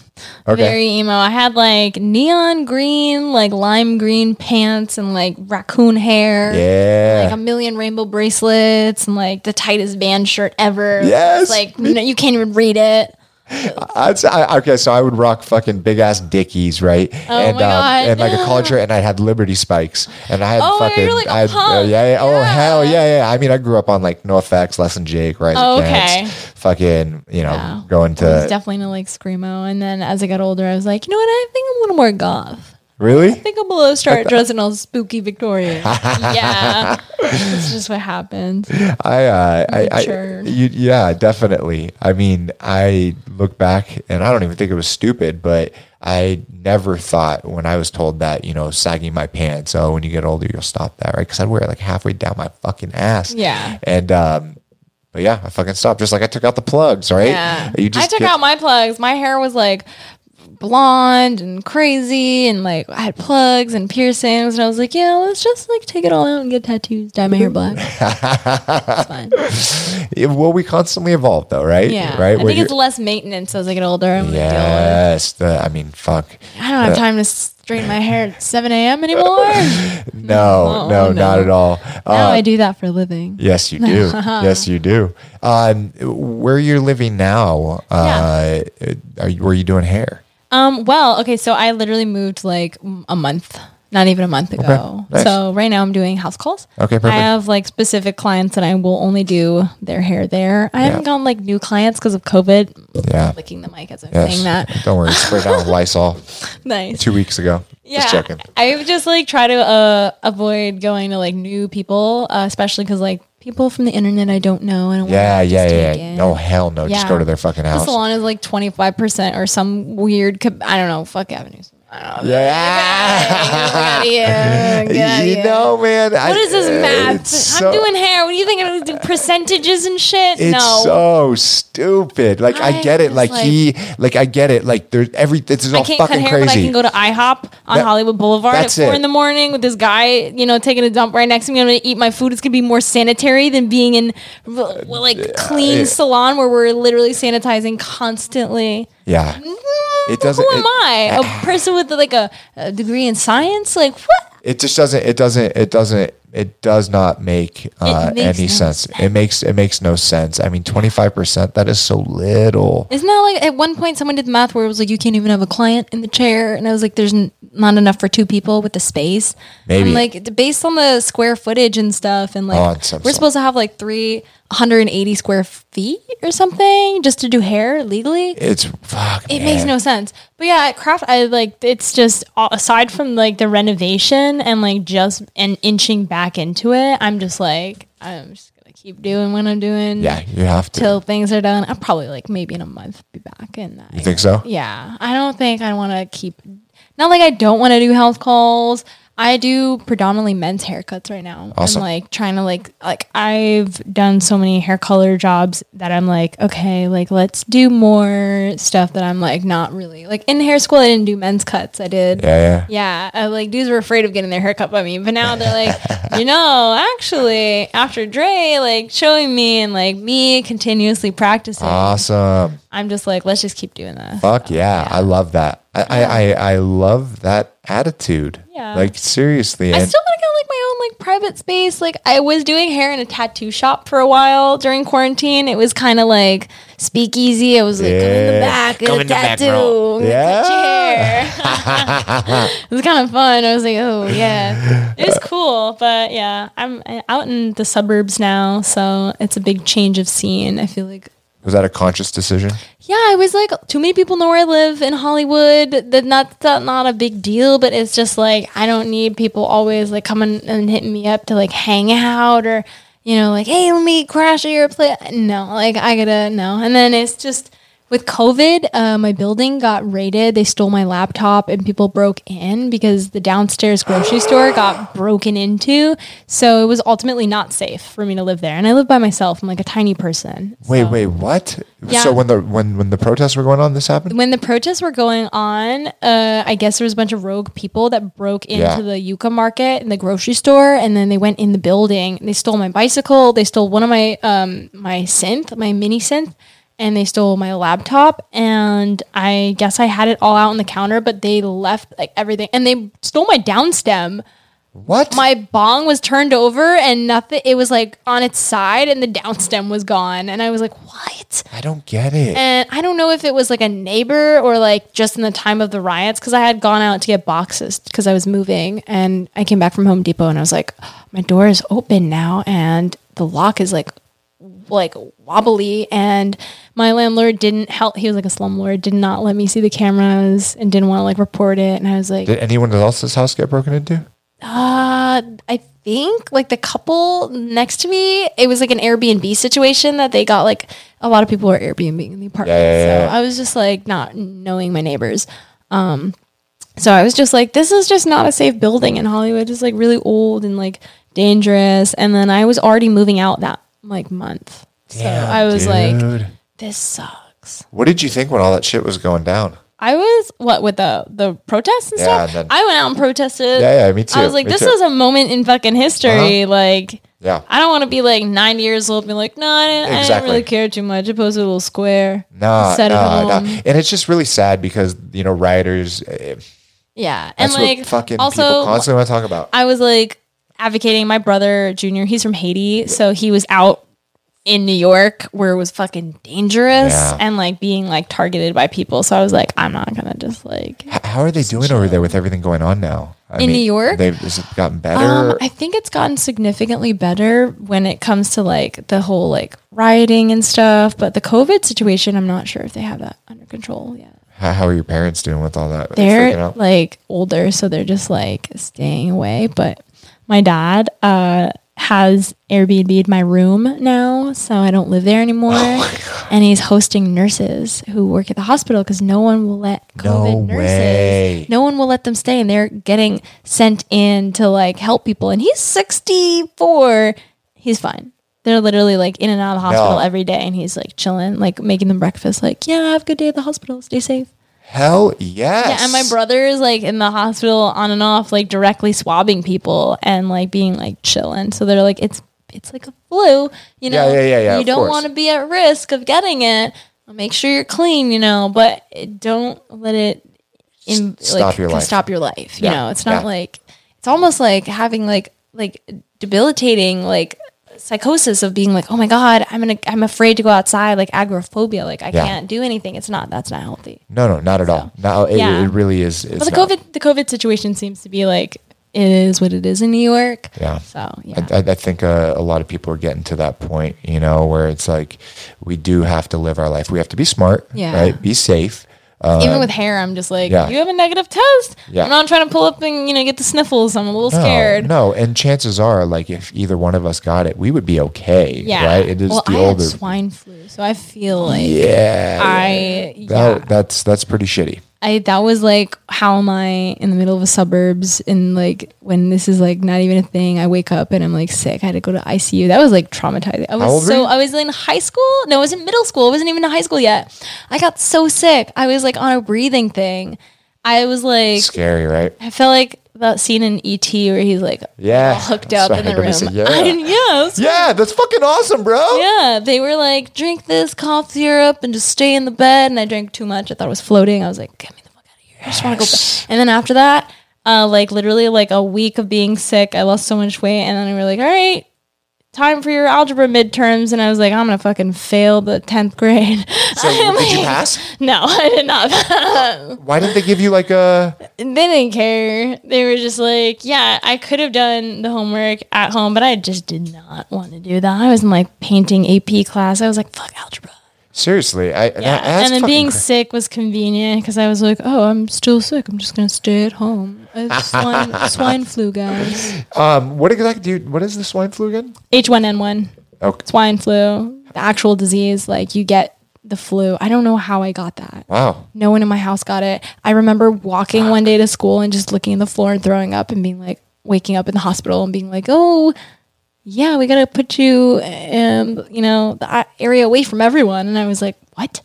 Okay. very emo. I had like neon green, like lime green pants and like raccoon hair. Yeah. Like a million rainbow bracelets and like the tightest band shirt ever. Yes. Like no, you can't even read it. I'd say, I, okay, so I would rock fucking big ass Dickies, right? Oh and my God. and like a college shirt, and I had Liberty spikes, and I had Oh, fucking, like I had, uh, punk. yeah, yeah, oh Yeah. hell yeah, yeah. I mean, I grew up on like NOFX, Less Than Jake, Rise Oh, okay. fucking, you know, Yeah. going to definitely into like screamo. And then as I got older, I was like, you know what? I think I'm a little more goth. Really. I think I'm gonna start dressing all spooky Victorian. yeah, that's just what happens. I, uh, I, I, you, yeah, definitely. I mean, I look back and I don't even think it was stupid, but I never thought when I was told that, you know, sagging my pants, oh, when you get older, you'll stop that, right? Because I'd wear it like halfway down my fucking ass. Yeah. And, um, but yeah, I fucking stopped. Just like I took out the plugs, right? Yeah, You just I took get- out my plugs. My hair was like blonde and crazy, and like I had plugs and piercings, and I was like, yeah, let's just like take it all out and get tattoos, dye my hair black. it's fine. Yeah, well, we constantly evolve, though, right? Yeah, Right. I Where think it's less maintenance as I get older. I'm gonna deal with it. yes. The, I mean, fuck. I don't have time to straighten my hair at 7 a.m. anymore. No, no, no. not at all. now Uh, I do that for a living. Yes, you do. yes, you do. Um, where you're living now, uh, are you, were you doing hair? Um, well, okay, so I literally moved like a month, not even a month ago. nice. So right now I'm doing house calls. Okay, perfect. I have like specific clients that I will only do their hair there. I haven't gotten like new clients because of COVID. Yeah. Licking the mic as I'm Yes. saying that. Don't worry. Spray down with Lysol Nice. two weeks ago. Yeah, Just checking. I just like try to uh, avoid going to like new people, uh, especially because like people from the internet I don't know. I don't Yeah, wanna yeah, yeah. in. No, hell no. Just go to their fucking The house. salon is like 25% or some weird, I don't know, fuck avenues. I. Yeah. Yeah, yeah, you know, man. What is this math? so, I'm doing hair. What do you think I'm gonna do? Percentages and shit? It's no. so stupid. Like I, I get it. like, like- he, like I get it. Like there's every. This is I all can't cut fucking hair, but I can go to IHOP on That- Hollywood Boulevard at four it. in the morning with this guy, you know, taking a dump right next to me. I'm gonna eat my food. It's gonna be more sanitary than being in like clean yeah. salon where we're literally sanitizing constantly. Yeah. Mm, it doesn't. Who am it- I? A person with like a, a degree in science? Like what? it just doesn't it doesn't it doesn't It does not make uh, any no sense. It makes it makes no sense. I mean, twenty five percent. That is so little. Isn't that like at one point someone did the math where it was like you can't even have a client in the chair, and I was like, there's n- not enough for two people with the space. Maybe. I'm like based on the square footage and stuff, and like Oh, and we're supposed to have like three hundred and eighty square feet or something just to do hair legally. It's fuck. It makes no sense. But yeah, at craft, I like it's just aside from like the renovation and like just and inching back into it, I'm just like I'm just gonna keep doing what I'm doing. Yeah, you have to. till things are done. I'll probably like maybe in a month be back. in that. you think so? yeah, I don't think I want to keep. Not like I don't want to do health calls. I do predominantly men's haircuts right now. Awesome. I'm like trying to like like I've done so many hair color jobs that I'm like okay like let's do more stuff that I'm like not really like in hair school I didn't do men's cuts I did Yeah, yeah. yeah, uh, like dudes were afraid of getting their hair cut by me, but now they're like, you know, actually, after Dre like showing me and like me continuously practicing, Awesome. I'm just like, let's just keep doing this. Fuck yeah. I love that. I, I, I, I love that attitude. Yeah. Like seriously. I and- still want to get like my own like private space. Like I was doing hair in a tattoo shop for a while during quarantine. It was kind of like speakeasy. I was like, come in the back, get Come a in the back, tattoo, bro. I'm gonna cut your hair. it was kind of fun. I was like, oh yeah, it was cool. But yeah, I'm out in the suburbs now, so it's a big change of scene. I feel like was that a conscious decision? yeah, I was like, too many people know where I live in Hollywood. That not that not a big deal, but it's just like I don't need people always like coming and hitting me up to like hang out or you know like hey let me crash at your place. No, like I gotta no. And then it's just with COVID, uh, my building got raided. They stole my laptop and people broke in because the downstairs grocery store got broken into. So it was ultimately not safe for me to live there. And I live by myself. I'm like a tiny person. Wait, so- wait, what? Yeah. So when the when when the protests were going on, this happened? when the protests were going on, uh, I guess there was a bunch of rogue people that broke into Yeah. the Yucca market and the grocery store, and then they went in the building. They stole my bicycle. They stole one of my um, my synth, my mini synth, and they stole my laptop. And I guess I had it all out on the counter, but they left like everything, and they stole my downstem What? my bong was turned over and nothing it was like on its side and the downstem was gone and i was like what I don't get it. and i don't know if it was like a neighbor or like just in the time of the riots because i had gone out to get boxes because i was moving and i came back from home depot and i was like my door is open now and the lock is like like wobbly and my landlord didn't help he was like a slumlord did not let me see the cameras and didn't want to like report it and i was like Did anyone else's house get broken into? uh, I think like the couple next to me, it was like an Airbnb situation that they got like a lot of people were Airbnb in the apartment. Yeah, yeah, yeah. So I was just like not knowing my neighbors. Um, so I was just like, this is just not a safe building in Hollywood. It's like really old and like dangerous. And then I was already moving out that like month. So Damn, I was like, this sucks. What did you think when all that shit was going down? I was what with the the protests and Yeah, stuff. and then- I went out and protested. Yeah, yeah, me too, I was like, me this too. is a moment in fucking history. Like, Yeah. I don't want to be like 90 years old and be like, no, I didn't, I didn't Exactly. really care too much. I posted a little square. Nah, Set it nah, home. nah. And it's just really sad because, you know, rioters, eh, Yeah, and that's like what fucking also, people constantly want to talk about. I was like advocating my brother Junior. He's from Haiti, so he was out in New York where it was fucking dangerous Yeah. and like being like targeted by people. So I was like, I'm not gonna just like. H- How are they doing over there with everything going on now? I In New York? They've has it gotten better. Um, I think it's gotten significantly better when it comes to like the whole like rioting and stuff. But the COVID situation, I'm not sure if they have that under control yet. how, how are your parents doing with all that? Are they freaking they're out? like older, so they're just like staying away. But my dad uh, has Airbnb'd my room now, so I don't live there anymore. Oh and he's hosting nurses who work at the hospital because no one will let COVID No nurses. way. No one will let them stay, and they're getting sent in to like help people. And he's sixty four. He's fine. They're literally like in and out of the hospital No. every day, and he's like chilling, like making them breakfast. Like, yeah, have a good day at the hospital. Stay safe. Hell yes. Yeah, and my brother is like in the hospital on and off, like directly swabbing people and like being like chilling. So they're like, it's it's like a flu, you know. Yeah, yeah, yeah, yeah, You don't want to be at risk of getting it. Make sure you're clean, you know, but don't let it in, stop like, your life. Stop your life. You know, it's not yeah. like it's almost like having like like debilitating like psychosis of being like, oh my god, I'm gonna, I'm afraid to go outside, like agoraphobia, like I Yeah. can't do anything. It's not. That's not healthy. No, no, not at all. No, it, yeah. it really is. But the not. COVID, the COVID situation seems to be like it is what it is in New York. Yeah. So yeah. I, I think uh, a lot of people are getting to that point, you know, where it's like we do have to live our life. We have to be smart, Yeah. right? Be safe. Uh, Even with hair, I'm just like, yeah. you have a negative test. Yeah. I'm not trying to pull up and you know get the sniffles. I'm a little no, scared. No, and chances are, like, if either one of us got it, we would be okay. Yeah. Right? It is well, the I older. had swine flu, so I feel like yeah. I yeah. That, that's that's pretty shitty. I that was like how am I in the middle of the suburbs and like when this is like not even a thing. I wake up and I'm like sick. I had to go to ICU. That was like traumatizing. I was so? I was in high school. No, I was in middle school. I wasn't even in high school yet. I got so sick. I was like on a breathing thing. I was like Scary, right? I felt like that scene in ET where he's like Yeah. all hooked up in the room. see. Yeah. I, yes. Yeah, that's fucking awesome, bro. Yeah, they were like, drink this cough syrup and just stay in the bed. And I drank too much. I thought it was floating. I was like, get me the fuck out of here. I just want to go back. And then after that, uh, like literally like a week of being sick, I lost so much weight. And then we were like, all right, time for your algebra midterms. And I was like, I'm going to fucking fail the 10th grade. So did you pass? no, I did not. Why didn't they give you like a? they didn't care. They were just like, yeah, I could have done the homework at home, but I just did not want to do that. I was in like painting AP class. I was like, fuck algebra. Seriously, I Yeah. and then being sick was convenient because I was like, oh, I'm still sick. I'm just going to stay at home. Swine, swine flu, guys. Um, what exactly do you, what is the swine flu again? H1N1, Okay. swine flu, the actual disease. Like you get the flu. I don't know how I got that. Wow. No one in my house got it. I remember walking one day to school and just looking at the floor and throwing up and being like, waking up in the hospital and being like, oh, yeah, we got to put you, um, you know, the uh, area away from everyone. And I was like, what?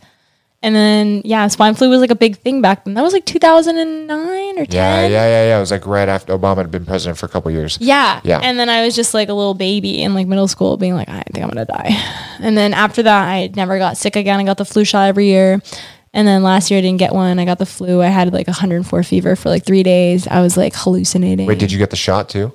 And then, yeah, swine flu was like a big thing back then. That was like 2009 or 10. Yeah, yeah, yeah, yeah. It was like right after Obama had been president for a couple years. Yeah. Yeah. And then I was just like a little baby in like middle school being like, I think I'm going to die. And then after that, I never got sick again. I got the flu shot every year. And then last year I didn't get one. I got the flu. I had like 104 fever for like three days. I was like hallucinating. Wait, did you get the shot too?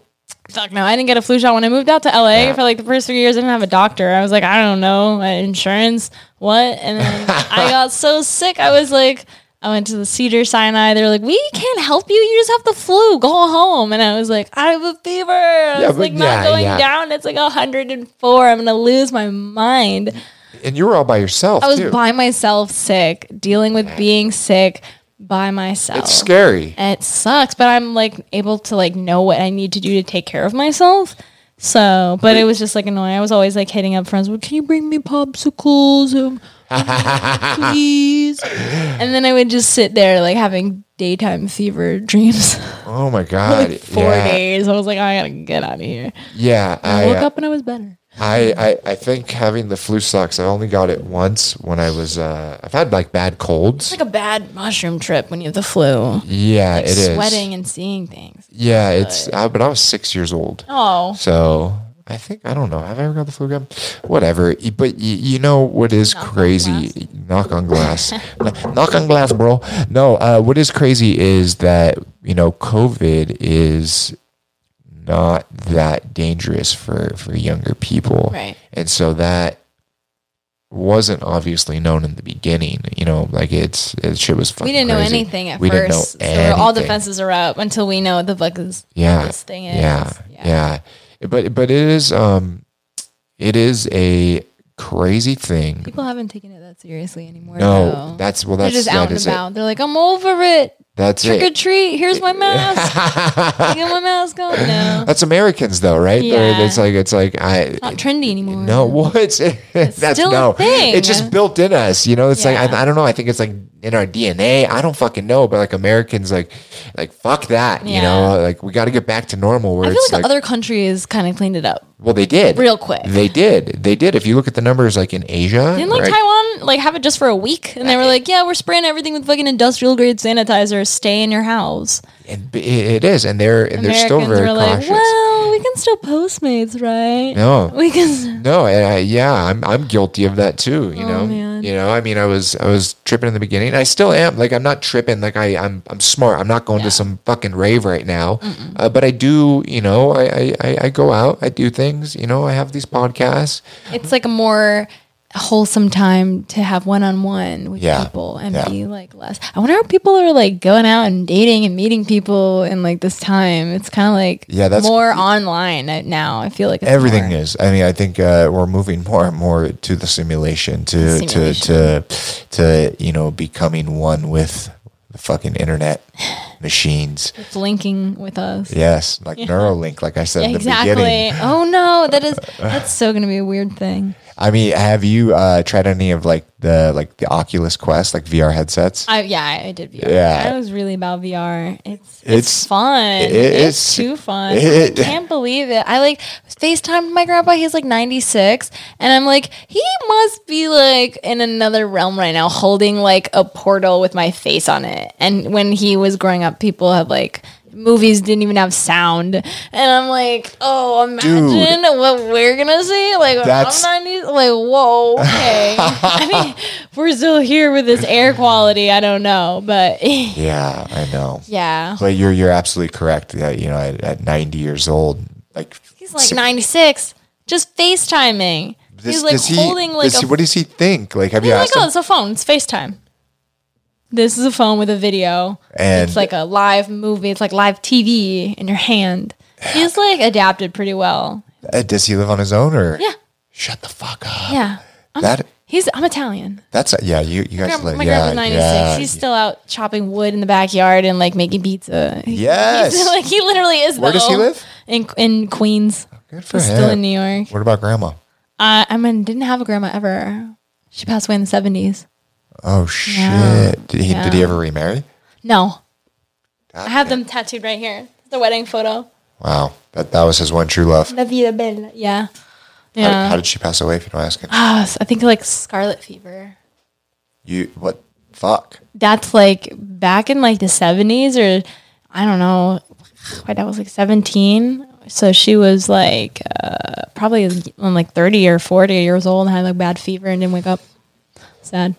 Fuck no, I didn't get a flu shot when I moved out to LA for like the first three years. I didn't have a doctor. I was like, I don't know, uh, insurance, what? And then I got so sick. I was like, I went to the Cedar Sinai. They're like, we can't help you. You just have the flu. Go home. And I was like, I have a fever. I Yeah, was like, not going yeah. down. It's like 104. I'm gonna lose my mind. And you were all by yourself I was too. by myself, sick, dealing with being sick by myself. it's scary. And it sucks, but I'm like able to like know what I need to do to take care of myself. So, but it was just like annoying. I was always like hitting up friends. Well, can you bring me popsicles, um, please? and then I would just sit there like having daytime fever dreams. Oh my god. like four yeah. days. I was like, I gotta get out of here. Yeah, I I, woke uh, up and I was better. I, I I think having the flu sucks. I only got it once when I was. Uh, I've had like bad colds. It's like a bad mushroom trip when you have the flu. yeah, it is. Sweating and seeing things. Yeah, it's. Uh, but I was six years old. Oh, So I think I don't know. Have I ever got the flu again? Whatever. But you, you know what is crazy? knock on glass. Knock on glass, bro. No. Uh, what is crazy is that you know COVID is not that dangerous for for younger people, Right. And so that wasn't obviously known in the beginning. You know, like it's it shit was. Fucked. We didn't know anything at we first. Didn't know so all defenses are up until we know what the fuck is yeah, this thing is. Yeah, yeah, But but it is um, it is a crazy thing. People haven't taken it that seriously anymore. No, though. that's well, They're that's just out and is it. about. They're like, I'm over it. That's Trick or treat. Here's my mask. Get my mask on. No, That's Americans though, right? Yeah. It's like it's like I. it's not trendy anymore. No, what? It's, that's still a no. thing. It's just built in us, you know. It's like I, I don't know. I think it's like in our DNA. I don't fucking know, but like Americans, like like fuck that, you know. Like we got to get back to normal. Where I feel like, like, other countries kind of cleaned it up well, they did real quick. They did. They did. If you look at the numbers, like in Asia, Didn't like right? Taiwan like have it just for a week, and they were like, "Yeah, we're spraying everything with fucking industrial grade sanitizer. Stay in your house." And it is, and they're and they're still very were like, cautious. "Well, we can still Postmates, right? No. we can." No, and I, yeah, I'm I'm guilty of that too. You know, Oh, man. you know. I mean, I was I was tripping in the beginning. I still am. Like, I'm not tripping. Like, I I'm I'm smart. I'm not going to some fucking rave right now. Uh, but I do. You know, I, I I I go out. I do things. You know, I have these podcasts. It's like a more wholesome time to have one on one with Yeah. people and Yeah. be like less. I wonder how people are like going out and dating and meeting people in like this time. It's kind of like Yeah, that's- more online now. I feel like it's Everything more- is. I mean, I think uh, we're moving more and more to the simulation, to Simulation. to to to you know becoming one with the fucking internet machines. It's linking with us. Yes, like Neuralink, like I said Yeah, in the exactly. Oh no, that is that's so gonna be a weird thing. I mean, have you uh, tried any of like the like the Oculus Quest, like VR headsets? I yeah, I did VR. Yeah. I was really about VR. It's it's, It's- fun. it- it's, it's- too fun. it- I can't believe it. I like FaceTimed my grandpa. He's like 96, and I'm like, he must be like in another realm right now, holding like a portal with my face on it. And when he was growing up, people have like. Movies didn't even have sound, and I'm like, "Oh, imagine what we're gonna see!" Like, That's- I'm 90, like, whoa, okay. I mean, we're still here with this air quality. I don't know, but Yeah, I know. yeah, But you're you're absolutely correct. Yeah, you know, at, at 90 years old, like he's like 96, just FaceTiming. he's like does he- holding like a. he- what does he think? Like, have you like, asked oh, him? it's a phone. It's FaceTime. This is a phone with a video. And- it's like a live movie. It's like live TV in your hand. He's like adapted pretty well. Uh, does he live on his own or? Yeah, Shut the fuck up. yeah. I'm, That he's. I'm Italian. that's yeah. You you guys Grandpa- live. my yeah, grandpa's 96. yeah. He's still out chopping wood in the backyard and like making pizza. Yes. he's, like he literally is. Where does he live? In in Queens. Good for He's him. still in New York. What about grandma? Uh, I mean, didn't have a grandma ever. She passed away in the 70s. Oh shit! Yeah. Did he did he ever remarry? No, I have them tattooed right here. The wedding photo. Wow, that that was his one true love. La vida bella. Yeah. How, Yeah. how did she pass away? If you don't ask him. Ah, I think like scarlet fever. You what? Fuck. That's like back in like the 70s or I don't know. My dad was like 17. So she was like uh, probably like 30 or 40 years old and had like bad fever and didn't wake up. Sad.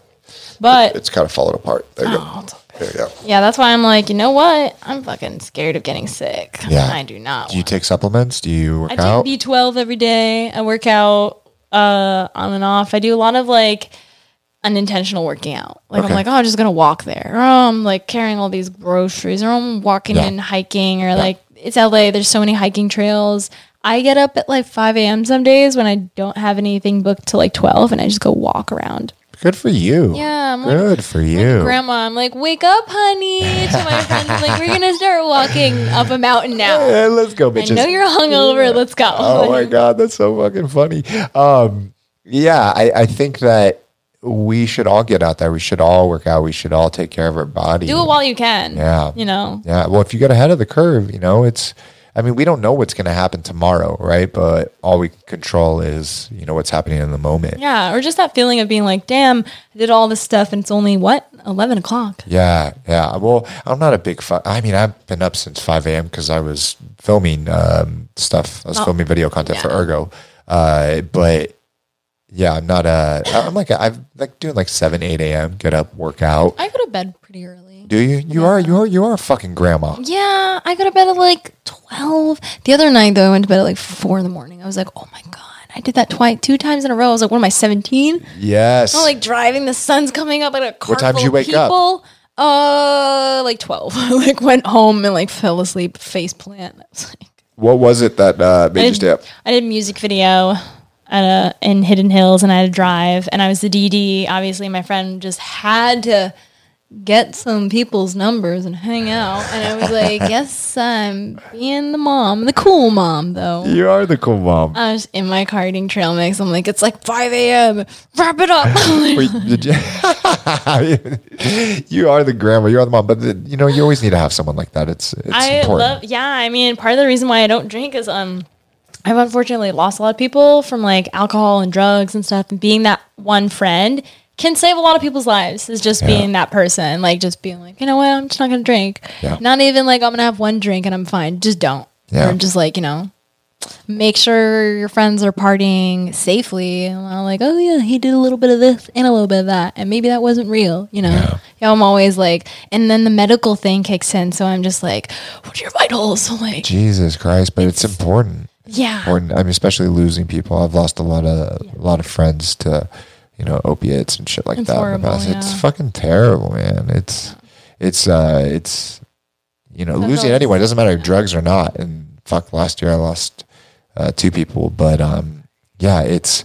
But It's kind of fallen apart. There you Oh, go. There you go. yeah, that's why I'm like, you know what? I'm fucking scared of getting sick. Yeah. I do not. Do you take supplements? Do you work I out? take B12 every day. I work out uh, on and off. I do a lot of like unintentional working out. Like Okay. I'm like, oh, I'm just gonna walk there, or oh, I'm like carrying all these groceries, or I'm walking Yeah. and hiking, or like it's LA. There's so many hiking trails. I get up at like 5 a.m. some days when I don't have anything booked till like 12, and I just go walk around. Good for you. Yeah, I'm like- Good for you. Grandma, I'm like, wake up, honey. To my friends, I'm like, we're gonna start walking up a mountain now. Yeah, let's go, I bitches. know you're hungover. Let's go. oh my god, that's so fucking funny. Um, yeah, I, I think that we should all get out there. We should all work out. We should all take care of our body. Do it while you can. Yeah. You know. Yeah. Well, if you get ahead of the curve, you know, it's. I mean, we don't know what's going to happen tomorrow, right? But all we can control is, you know, what's happening in the moment. Yeah, or just that feeling of being like, damn, I did all this stuff and it's only what? 11 o'clock. Yeah, yeah. Well, I'm not a big fan. I mean, I've been up since 5 a.m. because I was filming um, stuff. I was filming video content for Oh. Ergo. Uh, but yeah, I'm not a. I'm like a, I'm like doing like 7, 8 a.m. Get up, work out. I go to bed pretty early. Do you? You are. You are. You are a fucking grandma. Yeah, I go to bed at like 12. The other night, though, I went to bed at like 4 in the morning. I was like, oh my God. I did that twice, two times in a row. I was like, what am I, 17? Yes. I'm like driving, the sun's coming up, like a car What time did you wake up? people. Uh, like 12. I like went home and like fell asleep, face plant. I was like, what was it that uh, made I you stay up? I did a music video at a, in Hidden Hills, and I had to drive, and I was the DD. Obviously, my friend just had to get some people's numbers and hang out, and I was like, "Yes, I'm being the mom, the cool mom, though." You are the cool mom. I was in my car eating trail mix. I'm like, "It's like 5 a.m. Wrap it up." You, are the grandma. You are the mom. But you know, you always need to have someone like that. It's it's I important. love, yeah. I mean, part of the reason why I don't drink is um, I've unfortunately lost a lot of people from like alcohol and drugs and stuff. And being that one friend can save a lot of people's lives is just being that person. Like just being like, you know what, I'm just not gonna drink. Yeah. Not even like I'm gonna have one drink and I'm fine. Just don't. Yeah. Or just like, you know, make sure your friends are partying safely. And I'm like, oh yeah, he did a little bit of this and a little bit of that. And maybe that wasn't real, you know? Yeah. I'm always like, and then the medical thing kicks in. So I'm just like, what's your vitals? So like, Jesus Christ, but it's important. yeah. Important. I mean, especially losing people. I've lost a lot of a lot of friends to, you know, opiates and shit like It's that. in the horrible, past. It's fucking terrible, man. It's it's uh it's you know That's losing anyone. It doesn't matter if drugs or not. And fuck, last year I lost uh, two people, but um yeah, it's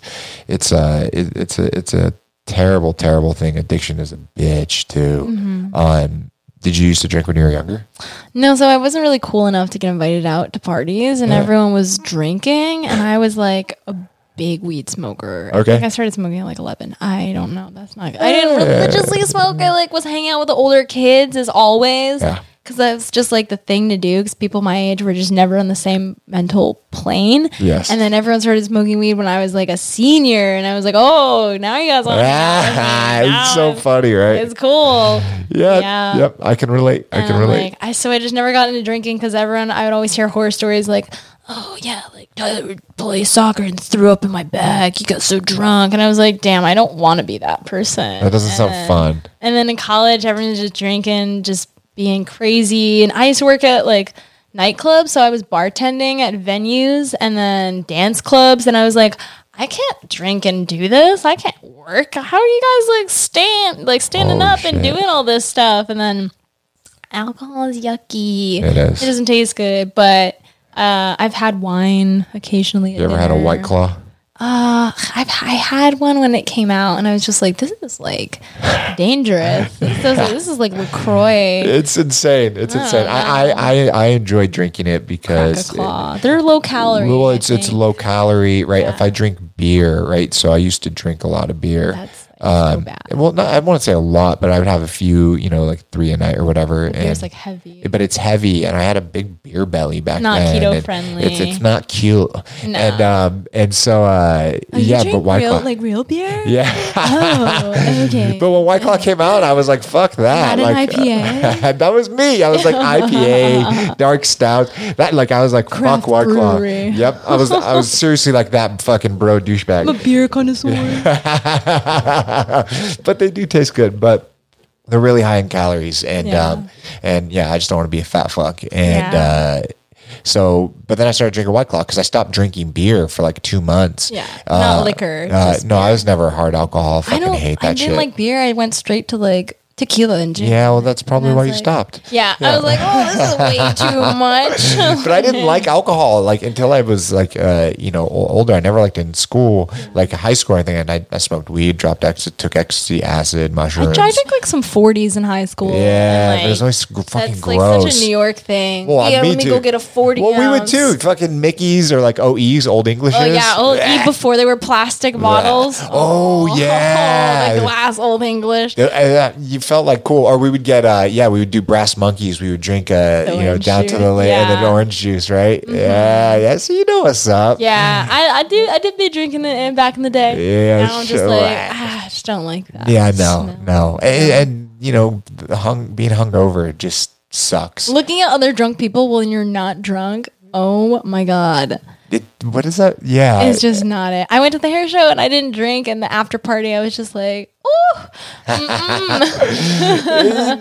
it's uh it, it's a it's a terrible terrible thing. Addiction is a bitch too. Mm-hmm. Um, did you used to drink when you were younger? No, so I wasn't really cool enough to get invited out to parties, and Yeah. everyone was drinking, and I was like a big weed smoker. I Okay. think I started smoking at like eleven. I don't know. That's not. I didn't religiously smoke. I like was hanging out with the older kids as always. Yeah. Because that's just like the thing to do. Because people my age were just never on the same mental plane. Yes. And then everyone started smoking weed when I was like a senior, and I was like, "Oh, now you guys are. to hang out with me. Now it's so funny, right? It's cool." Yeah, Yeah. Yep. I can relate. I And can relate. Like, I so I just never got into drinking because everyone I would always hear horror stories like, oh yeah, like Tyler would play soccer and threw up in my bag. He got so drunk, and I was like, damn, I don't want to be that person. that doesn't sound And- fun. And then in college, everyone's just drinking, just being crazy. And I used to work at like nightclubs, so I was bartending at venues and then dance clubs, and I was like. I can't drink and do this. I can't work. How are you guys like stand like standing Oh, up and doing all this stuff? And then alcohol is yucky. It is. It doesn't taste good, but uh, I've had wine occasionally. You ever had a white claw? Uh, I've I had one when it came out, and I was just like, "This is like dangerous. This is, this is like LaCroix." It's insane. It's insane. I, I, I, I enjoy drinking it because it- claw. They're low calorie. well, it's it's low calorie, right? If I drink beer, right? So I used to drink a lot of beer. That's like, so bad. Well, not, I won't say a lot, but I would have a few, you know, like three a night or whatever. Beer's and, like heavy. but it's heavy, and I had a big beer belly back Not then. keto friendly. It's it's not cute, No. and um and so uh Oh, yeah, but white real, claw, like real beer. yeah. Oh, okay. But when White Claw came out, I was like, "Fuck that!" Not an like, IPA? that was me. I was like IPA, dark stout. That like I was like, Craft "Fuck White Claw." Yep, I was I was seriously like that fucking bro douchebag. A beer connoisseur. but they do taste good, but they're really high in calories, and Yeah. um and yeah, I just don't want to be a fat fuck. And Yeah. uh, so, but then I started drinking White Claw because I stopped drinking beer for like two months. Yeah, not liquor, Uh, no, I was never a hard alcohol. I Fucking don't. hate that I didn't shit. like beer. I went straight to like tequila and gin. yeah, well, that's probably why you like- stopped. Yeah, I was like, oh, this is way too much. but I didn't like alcohol like until I was like uh, you know older. I never liked it in school, like high school. I think, I, I smoked weed, dropped ecstasy, took ecstasy, acid, mushrooms. I, drink like some 40s in high school. yeah, but it was always fucking that's gross. like such a New York thing. Well, yeah, me let me too. go get a 40 Well, we would too. Fucking Mickey's or like OE's, Old Englishes. Oh yeah, old E before they were plastic bottles. Oh, yeah. Like glass old English. Uh, you felt like cool, or we would get, uh, yeah, we would do brass monkeys. We would drink, uh, you know, down to the lake and then Mm-hmm. orange juice, right? Yeah, yeah. So you know what's up. Yeah, I, I do. I did be drinking it in back in the day. Yeah, now I'm just sure. like, ah, I just don't like that. Yeah, no, smell. no, and, and you know, hung being hungover just sucks. Looking at other drunk people when you're not drunk. Oh my god, It, what is that? Yeah, it's just not it. I went to the hair show and I didn't drink, and the after party I was just like, oh,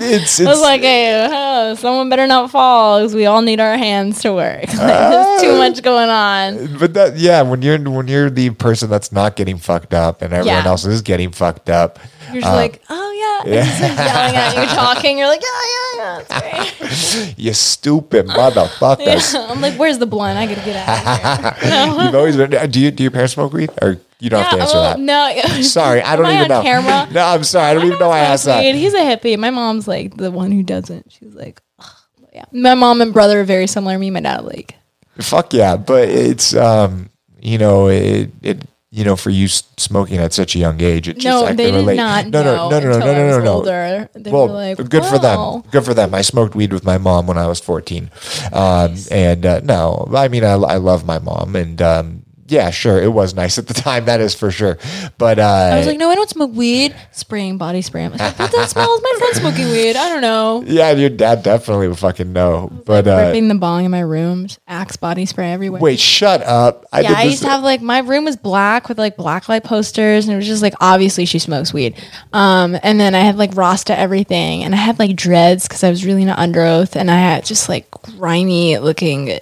it's, I was like, hey, oh, someone better not fall because we all need our hands to work. like, there's too much going on. but that yeah, when you're when you're the person that's not getting fucked up and everyone Yeah. else is getting fucked up, You're just uh, like, oh yeah, yeah. just like yelling at you, talking. You're like, yeah, yeah, yeah. You stupid motherfuckers. I'm like, where's the blunt? I gotta get out of here. You've always been. Do you do your parents smoke weed, or you don't have to answer well, that? No, Sorry, I don't Am even know. Camera? No, I'm sorry, I don't even know why I asked that. He's a hippie. My mom's like the one who doesn't. She's like, "Ugh." yeah. My mom and brother are very similar. To me and my dad like, Fuck yeah, but it's um, you know, it it you know, for you smoking at such a young age, it just like no, I they did relate. not. no, no, no, no, no, no, no, no, no. Older. They well, were like, good for them. Good for them. I smoked weed with my mom when I was 14. Um, and uh, no, I mean, I, I love my mom. And um, yeah, sure, it was nice at the time. That is for sure. But uh, I was like, no, I don't smoke weed. Spraying body spray. I'm like, what that smells? My friend's smoking weed. I don't know. yeah, your dad definitely would fucking know. But uh, Ripping the bong in my room, Axe body spray everywhere. wait, shut up. I yeah, I used to have like my room was black with like black light posters, and it was just like obviously she smokes weed. Um, and then I had like Rasta everything, and I had like dreads because I was really into Underoath, and I had just like grimy looking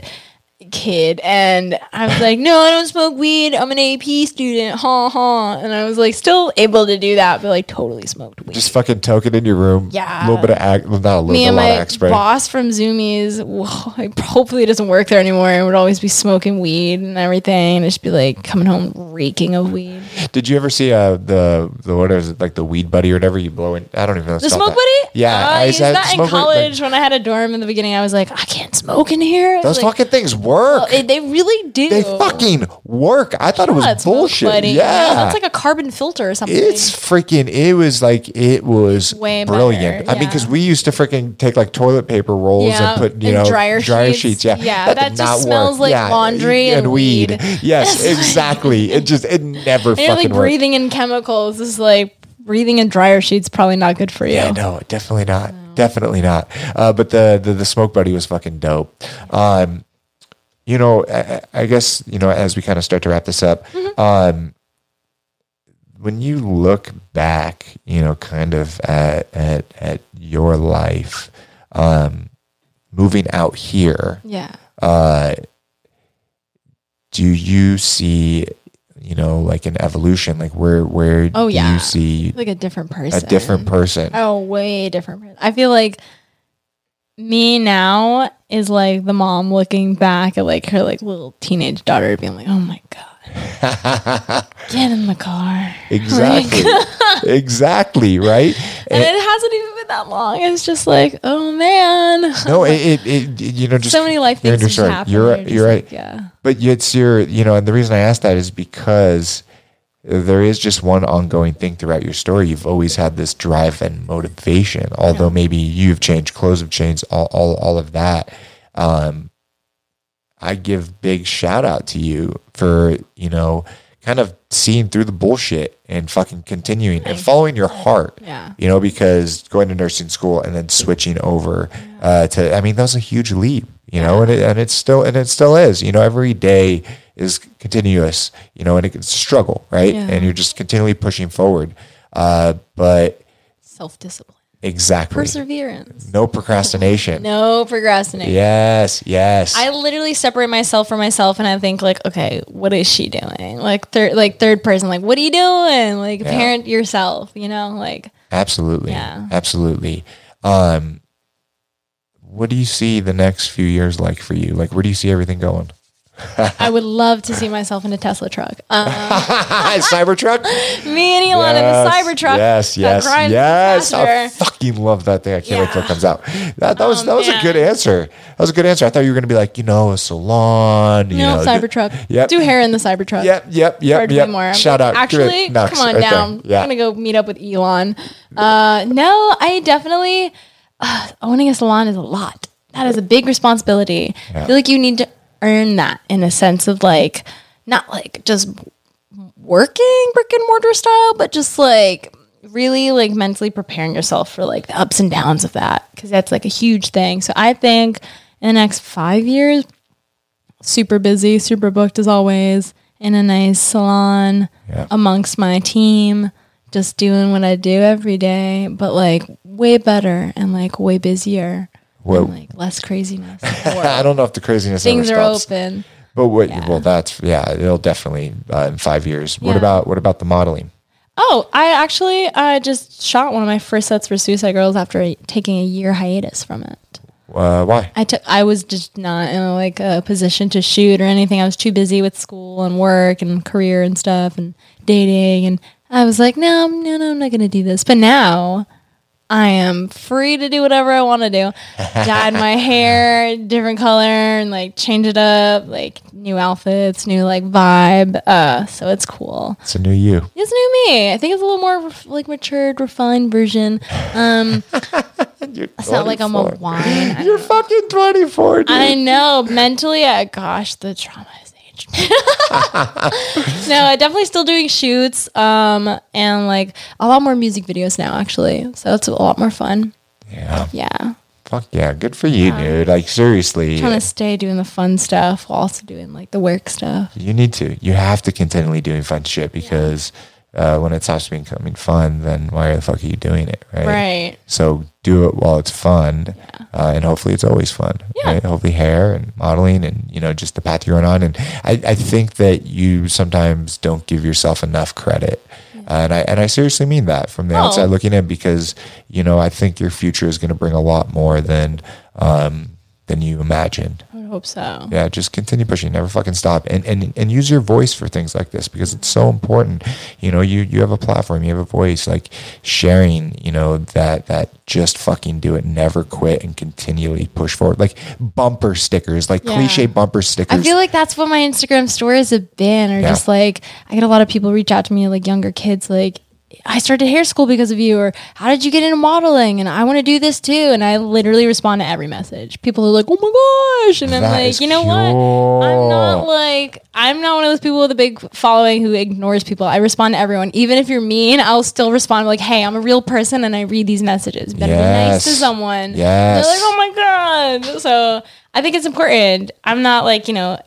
kid, and I was like, no, I don't smoke weed. I'm an AP student, ha ha. And I was like still able to do that, but like totally smoked weed. just fucking token in your room. Yeah. a little bit of ag- well, not a little, me bit, and my of Axe spray. boss from Zumiez, whoa, like, hopefully it doesn't work there anymore. And would always be smoking weed and everything, and just be like coming home reeking of weed. Did you ever see uh, the the what is it like the weed buddy or whatever you blow in? I don't even know. The smoke buddy? Yeah, Uh, I used that in college when I had a dorm in the beginning. I was like, I can't smoke in here. Those Like, fucking things work. Oh, it- they really do. they fucking work. I thought it was That bullshit. buddy, yeah, that's like a carbon filter or something. It's freaking. It was like it was Way brilliant. I mean, because we used to freaking take like toilet paper rolls Yeah, and put you and know dryer sheets. sheets. Yeah, Yeah, that did just not smells work. like laundry and weed. Yes, exactly. it just it never and fucking like worked. breathing in chemicals. Is like breathing in dryer sheets. Probably not good for you. Yeah, no, definitely not. Definitely not. Uh, but the, the the smoke buddy was fucking dope. Um, you know, I, I guess you know as we kind of start to wrap this up, Mm-hmm. um, when you look back, you know, kind of at at at your life, um, moving out here, Yeah. uh, do you see? You know, like an evolution, like where where Oh, do yeah. you see Like a different person a different person? Oh, way different. person. I feel like me now is like the mom looking back at like her like little teenage daughter being like, "Oh my god, get in the car." Exactly. exactly. Right. And And- it hasn't even been that long. It's just like, oh man. no, it, it, it, you know, just so many life things your just story. happen. You're, just you're right. like, yeah. But it's your, you know, and the reason I asked that is because there is just one ongoing thing throughout your story. You've always had this drive and motivation, although maybe you've changed, clothes have changed, all, all, all of that. Um, I give big shout out to you for, you know, kind of seeing through the bullshit and fucking continuing and following your heart. Yeah. You know, because going to nursing school and then switching over uh, to, I mean, that was a huge leap, you know, and it, and it's still, and it still is, you know, every day is continuous, you know, and it's a struggle, right? Yeah. And you're just continually pushing forward. Uh, but Self discipline, exactly. perseverance, no procrastination. no procrastination. Yes, yes. I literally separate myself from myself, and I think like, okay, what is she doing? Like third, like third person, like what are you doing? Like parent yourself, you know, like Absolutely. Yeah. Absolutely. Um, what do you see the next few years like for you? Like, where do you see everything going? I would love to see myself in a Tesla truck. Um, Cybertruck? me and Elon in the Cybertruck. Yes, yes, yes. I fucking love that thing. I can't wait till it comes out. That, that was Oh, that was a good answer. That was a good answer. I thought you were gonna be like, you know, a salon. You No, know, Cybertruck. Yep. Do hair in the Cybertruck. Yep, yep, yep, yep. more. Shout out. Actually, Nux come on right there. down. Yeah. I'm gonna go meet up with Elon. Uh, no, I definitely uh, owning a salon is a lot. That is a big responsibility. I feel like you need to earn that in a sense of like not like just working brick and mortar style, but just like really like mentally preparing yourself for like the ups and downs of that because that's like a huge thing. So I think in the next five years, super busy, super booked as always, in a nice salon Yeah. amongst my team, just doing what I do every day, but like way better and like way busier. Well- like less craziness. I don't know if the craziness Things are open. But what? Well, that's yeah. It'll definitely uh, in five years. What about what about the modeling? Oh, I actually uh, just shot one of my first sets for Suicide Girls after a, taking a year hiatus from it. Uh, why? I took I was just not in a, like a position to shoot or anything. I was too busy with school and work and career and stuff and dating and I was like, no, no, no, I'm not gonna do this. But now I am free to do whatever I want to do. Dyed my hair different color and like change it up, like new outfits, new like vibe. Uh, so it's cool. It's a new you. It's new me. I think it's a little more like matured, refined version. Um, it's not like I'm a wine. You're fucking 24, dude. I know mentally, uh, gosh, the trauma is no, I definitely still doing shoots, um, and like a lot more music videos now, actually. So it's a lot more fun. Yeah. Yeah, Fuck yeah. Good for you, dude. Like seriously. trying to stay doing the fun stuff while also doing like the work stuff. You need to. You have to continually doing fun shit because uh, when it stops becoming fun, then why the fuck are you doing it, right? Right. So do it while it's fun, uh, and hopefully it's always fun. Yeah. Right? Hopefully hair and modeling and you know just the path you're on. And I, I think that you sometimes don't give yourself enough credit. And I and I seriously mean that from the Oh. outside looking in because you know I think your future is going to bring a lot more than um, than you imagined hope so. yeah just continue pushing. Never fucking stop. And, and and use your voice for things like this because it's so important. You know you you have a platform. You have a voice. Like sharing you know that that just fucking do it. Never quit and continually push forward. Like bumper stickers. Like Yeah. cliche bumper stickers. I feel like that's what my Instagram stories have been, or Yeah. just like I get a lot of people reach out to me, like younger kids, like I started hair school because of you, or how did you get into modeling? And I want to do this too. And I literally respond to every message. People are like, "Oh my gosh!" And I'm That like, you know what? I'm not like I'm not one of those people with a big following who ignores people. I respond to everyone, even if you're mean. I'll still respond like, "Hey, I'm a real person, and I read these messages. Better be nice to someone." Yes. They're like, "Oh my god!" So I think it's important. I'm not like you know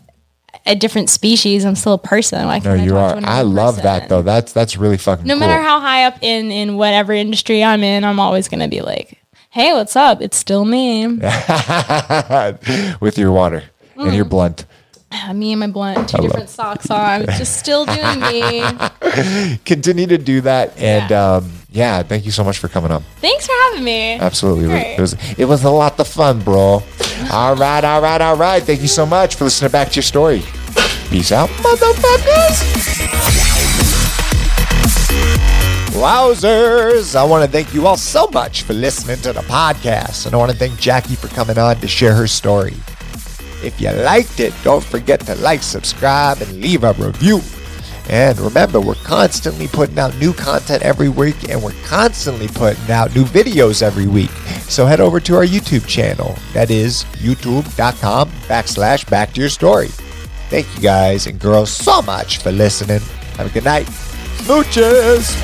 a different species. I'm still a person. Why no you are i love that though that's that's really fucking No cool. matter how high up in in whatever industry I'm in, I'm always gonna be like, "Hey, what's up? It's still me. with your water and Mm. your blunt me and my blunt, two different socks on. Just still doing me. continue to do that and Yeah. um yeah thank you so much for coming on Thanks for having me. Absolutely. It was it was a lot of fun, bro. All right, all right, all right. Thank you so much for listening back to your story. Peace out, motherfuckers. Wowzers! I want to thank you all so much for listening to the podcast, and I want to thank Jackie for coming on to share her story. If you liked it, don't forget to like, subscribe, and leave a review. And remember, we're constantly putting out new content every week, and we're constantly putting out new videos every week. So head over to our YouTube channel. That is youtube.com backslash back to your story. Thank you guys and girls so much for listening. Have a good night. Smooches!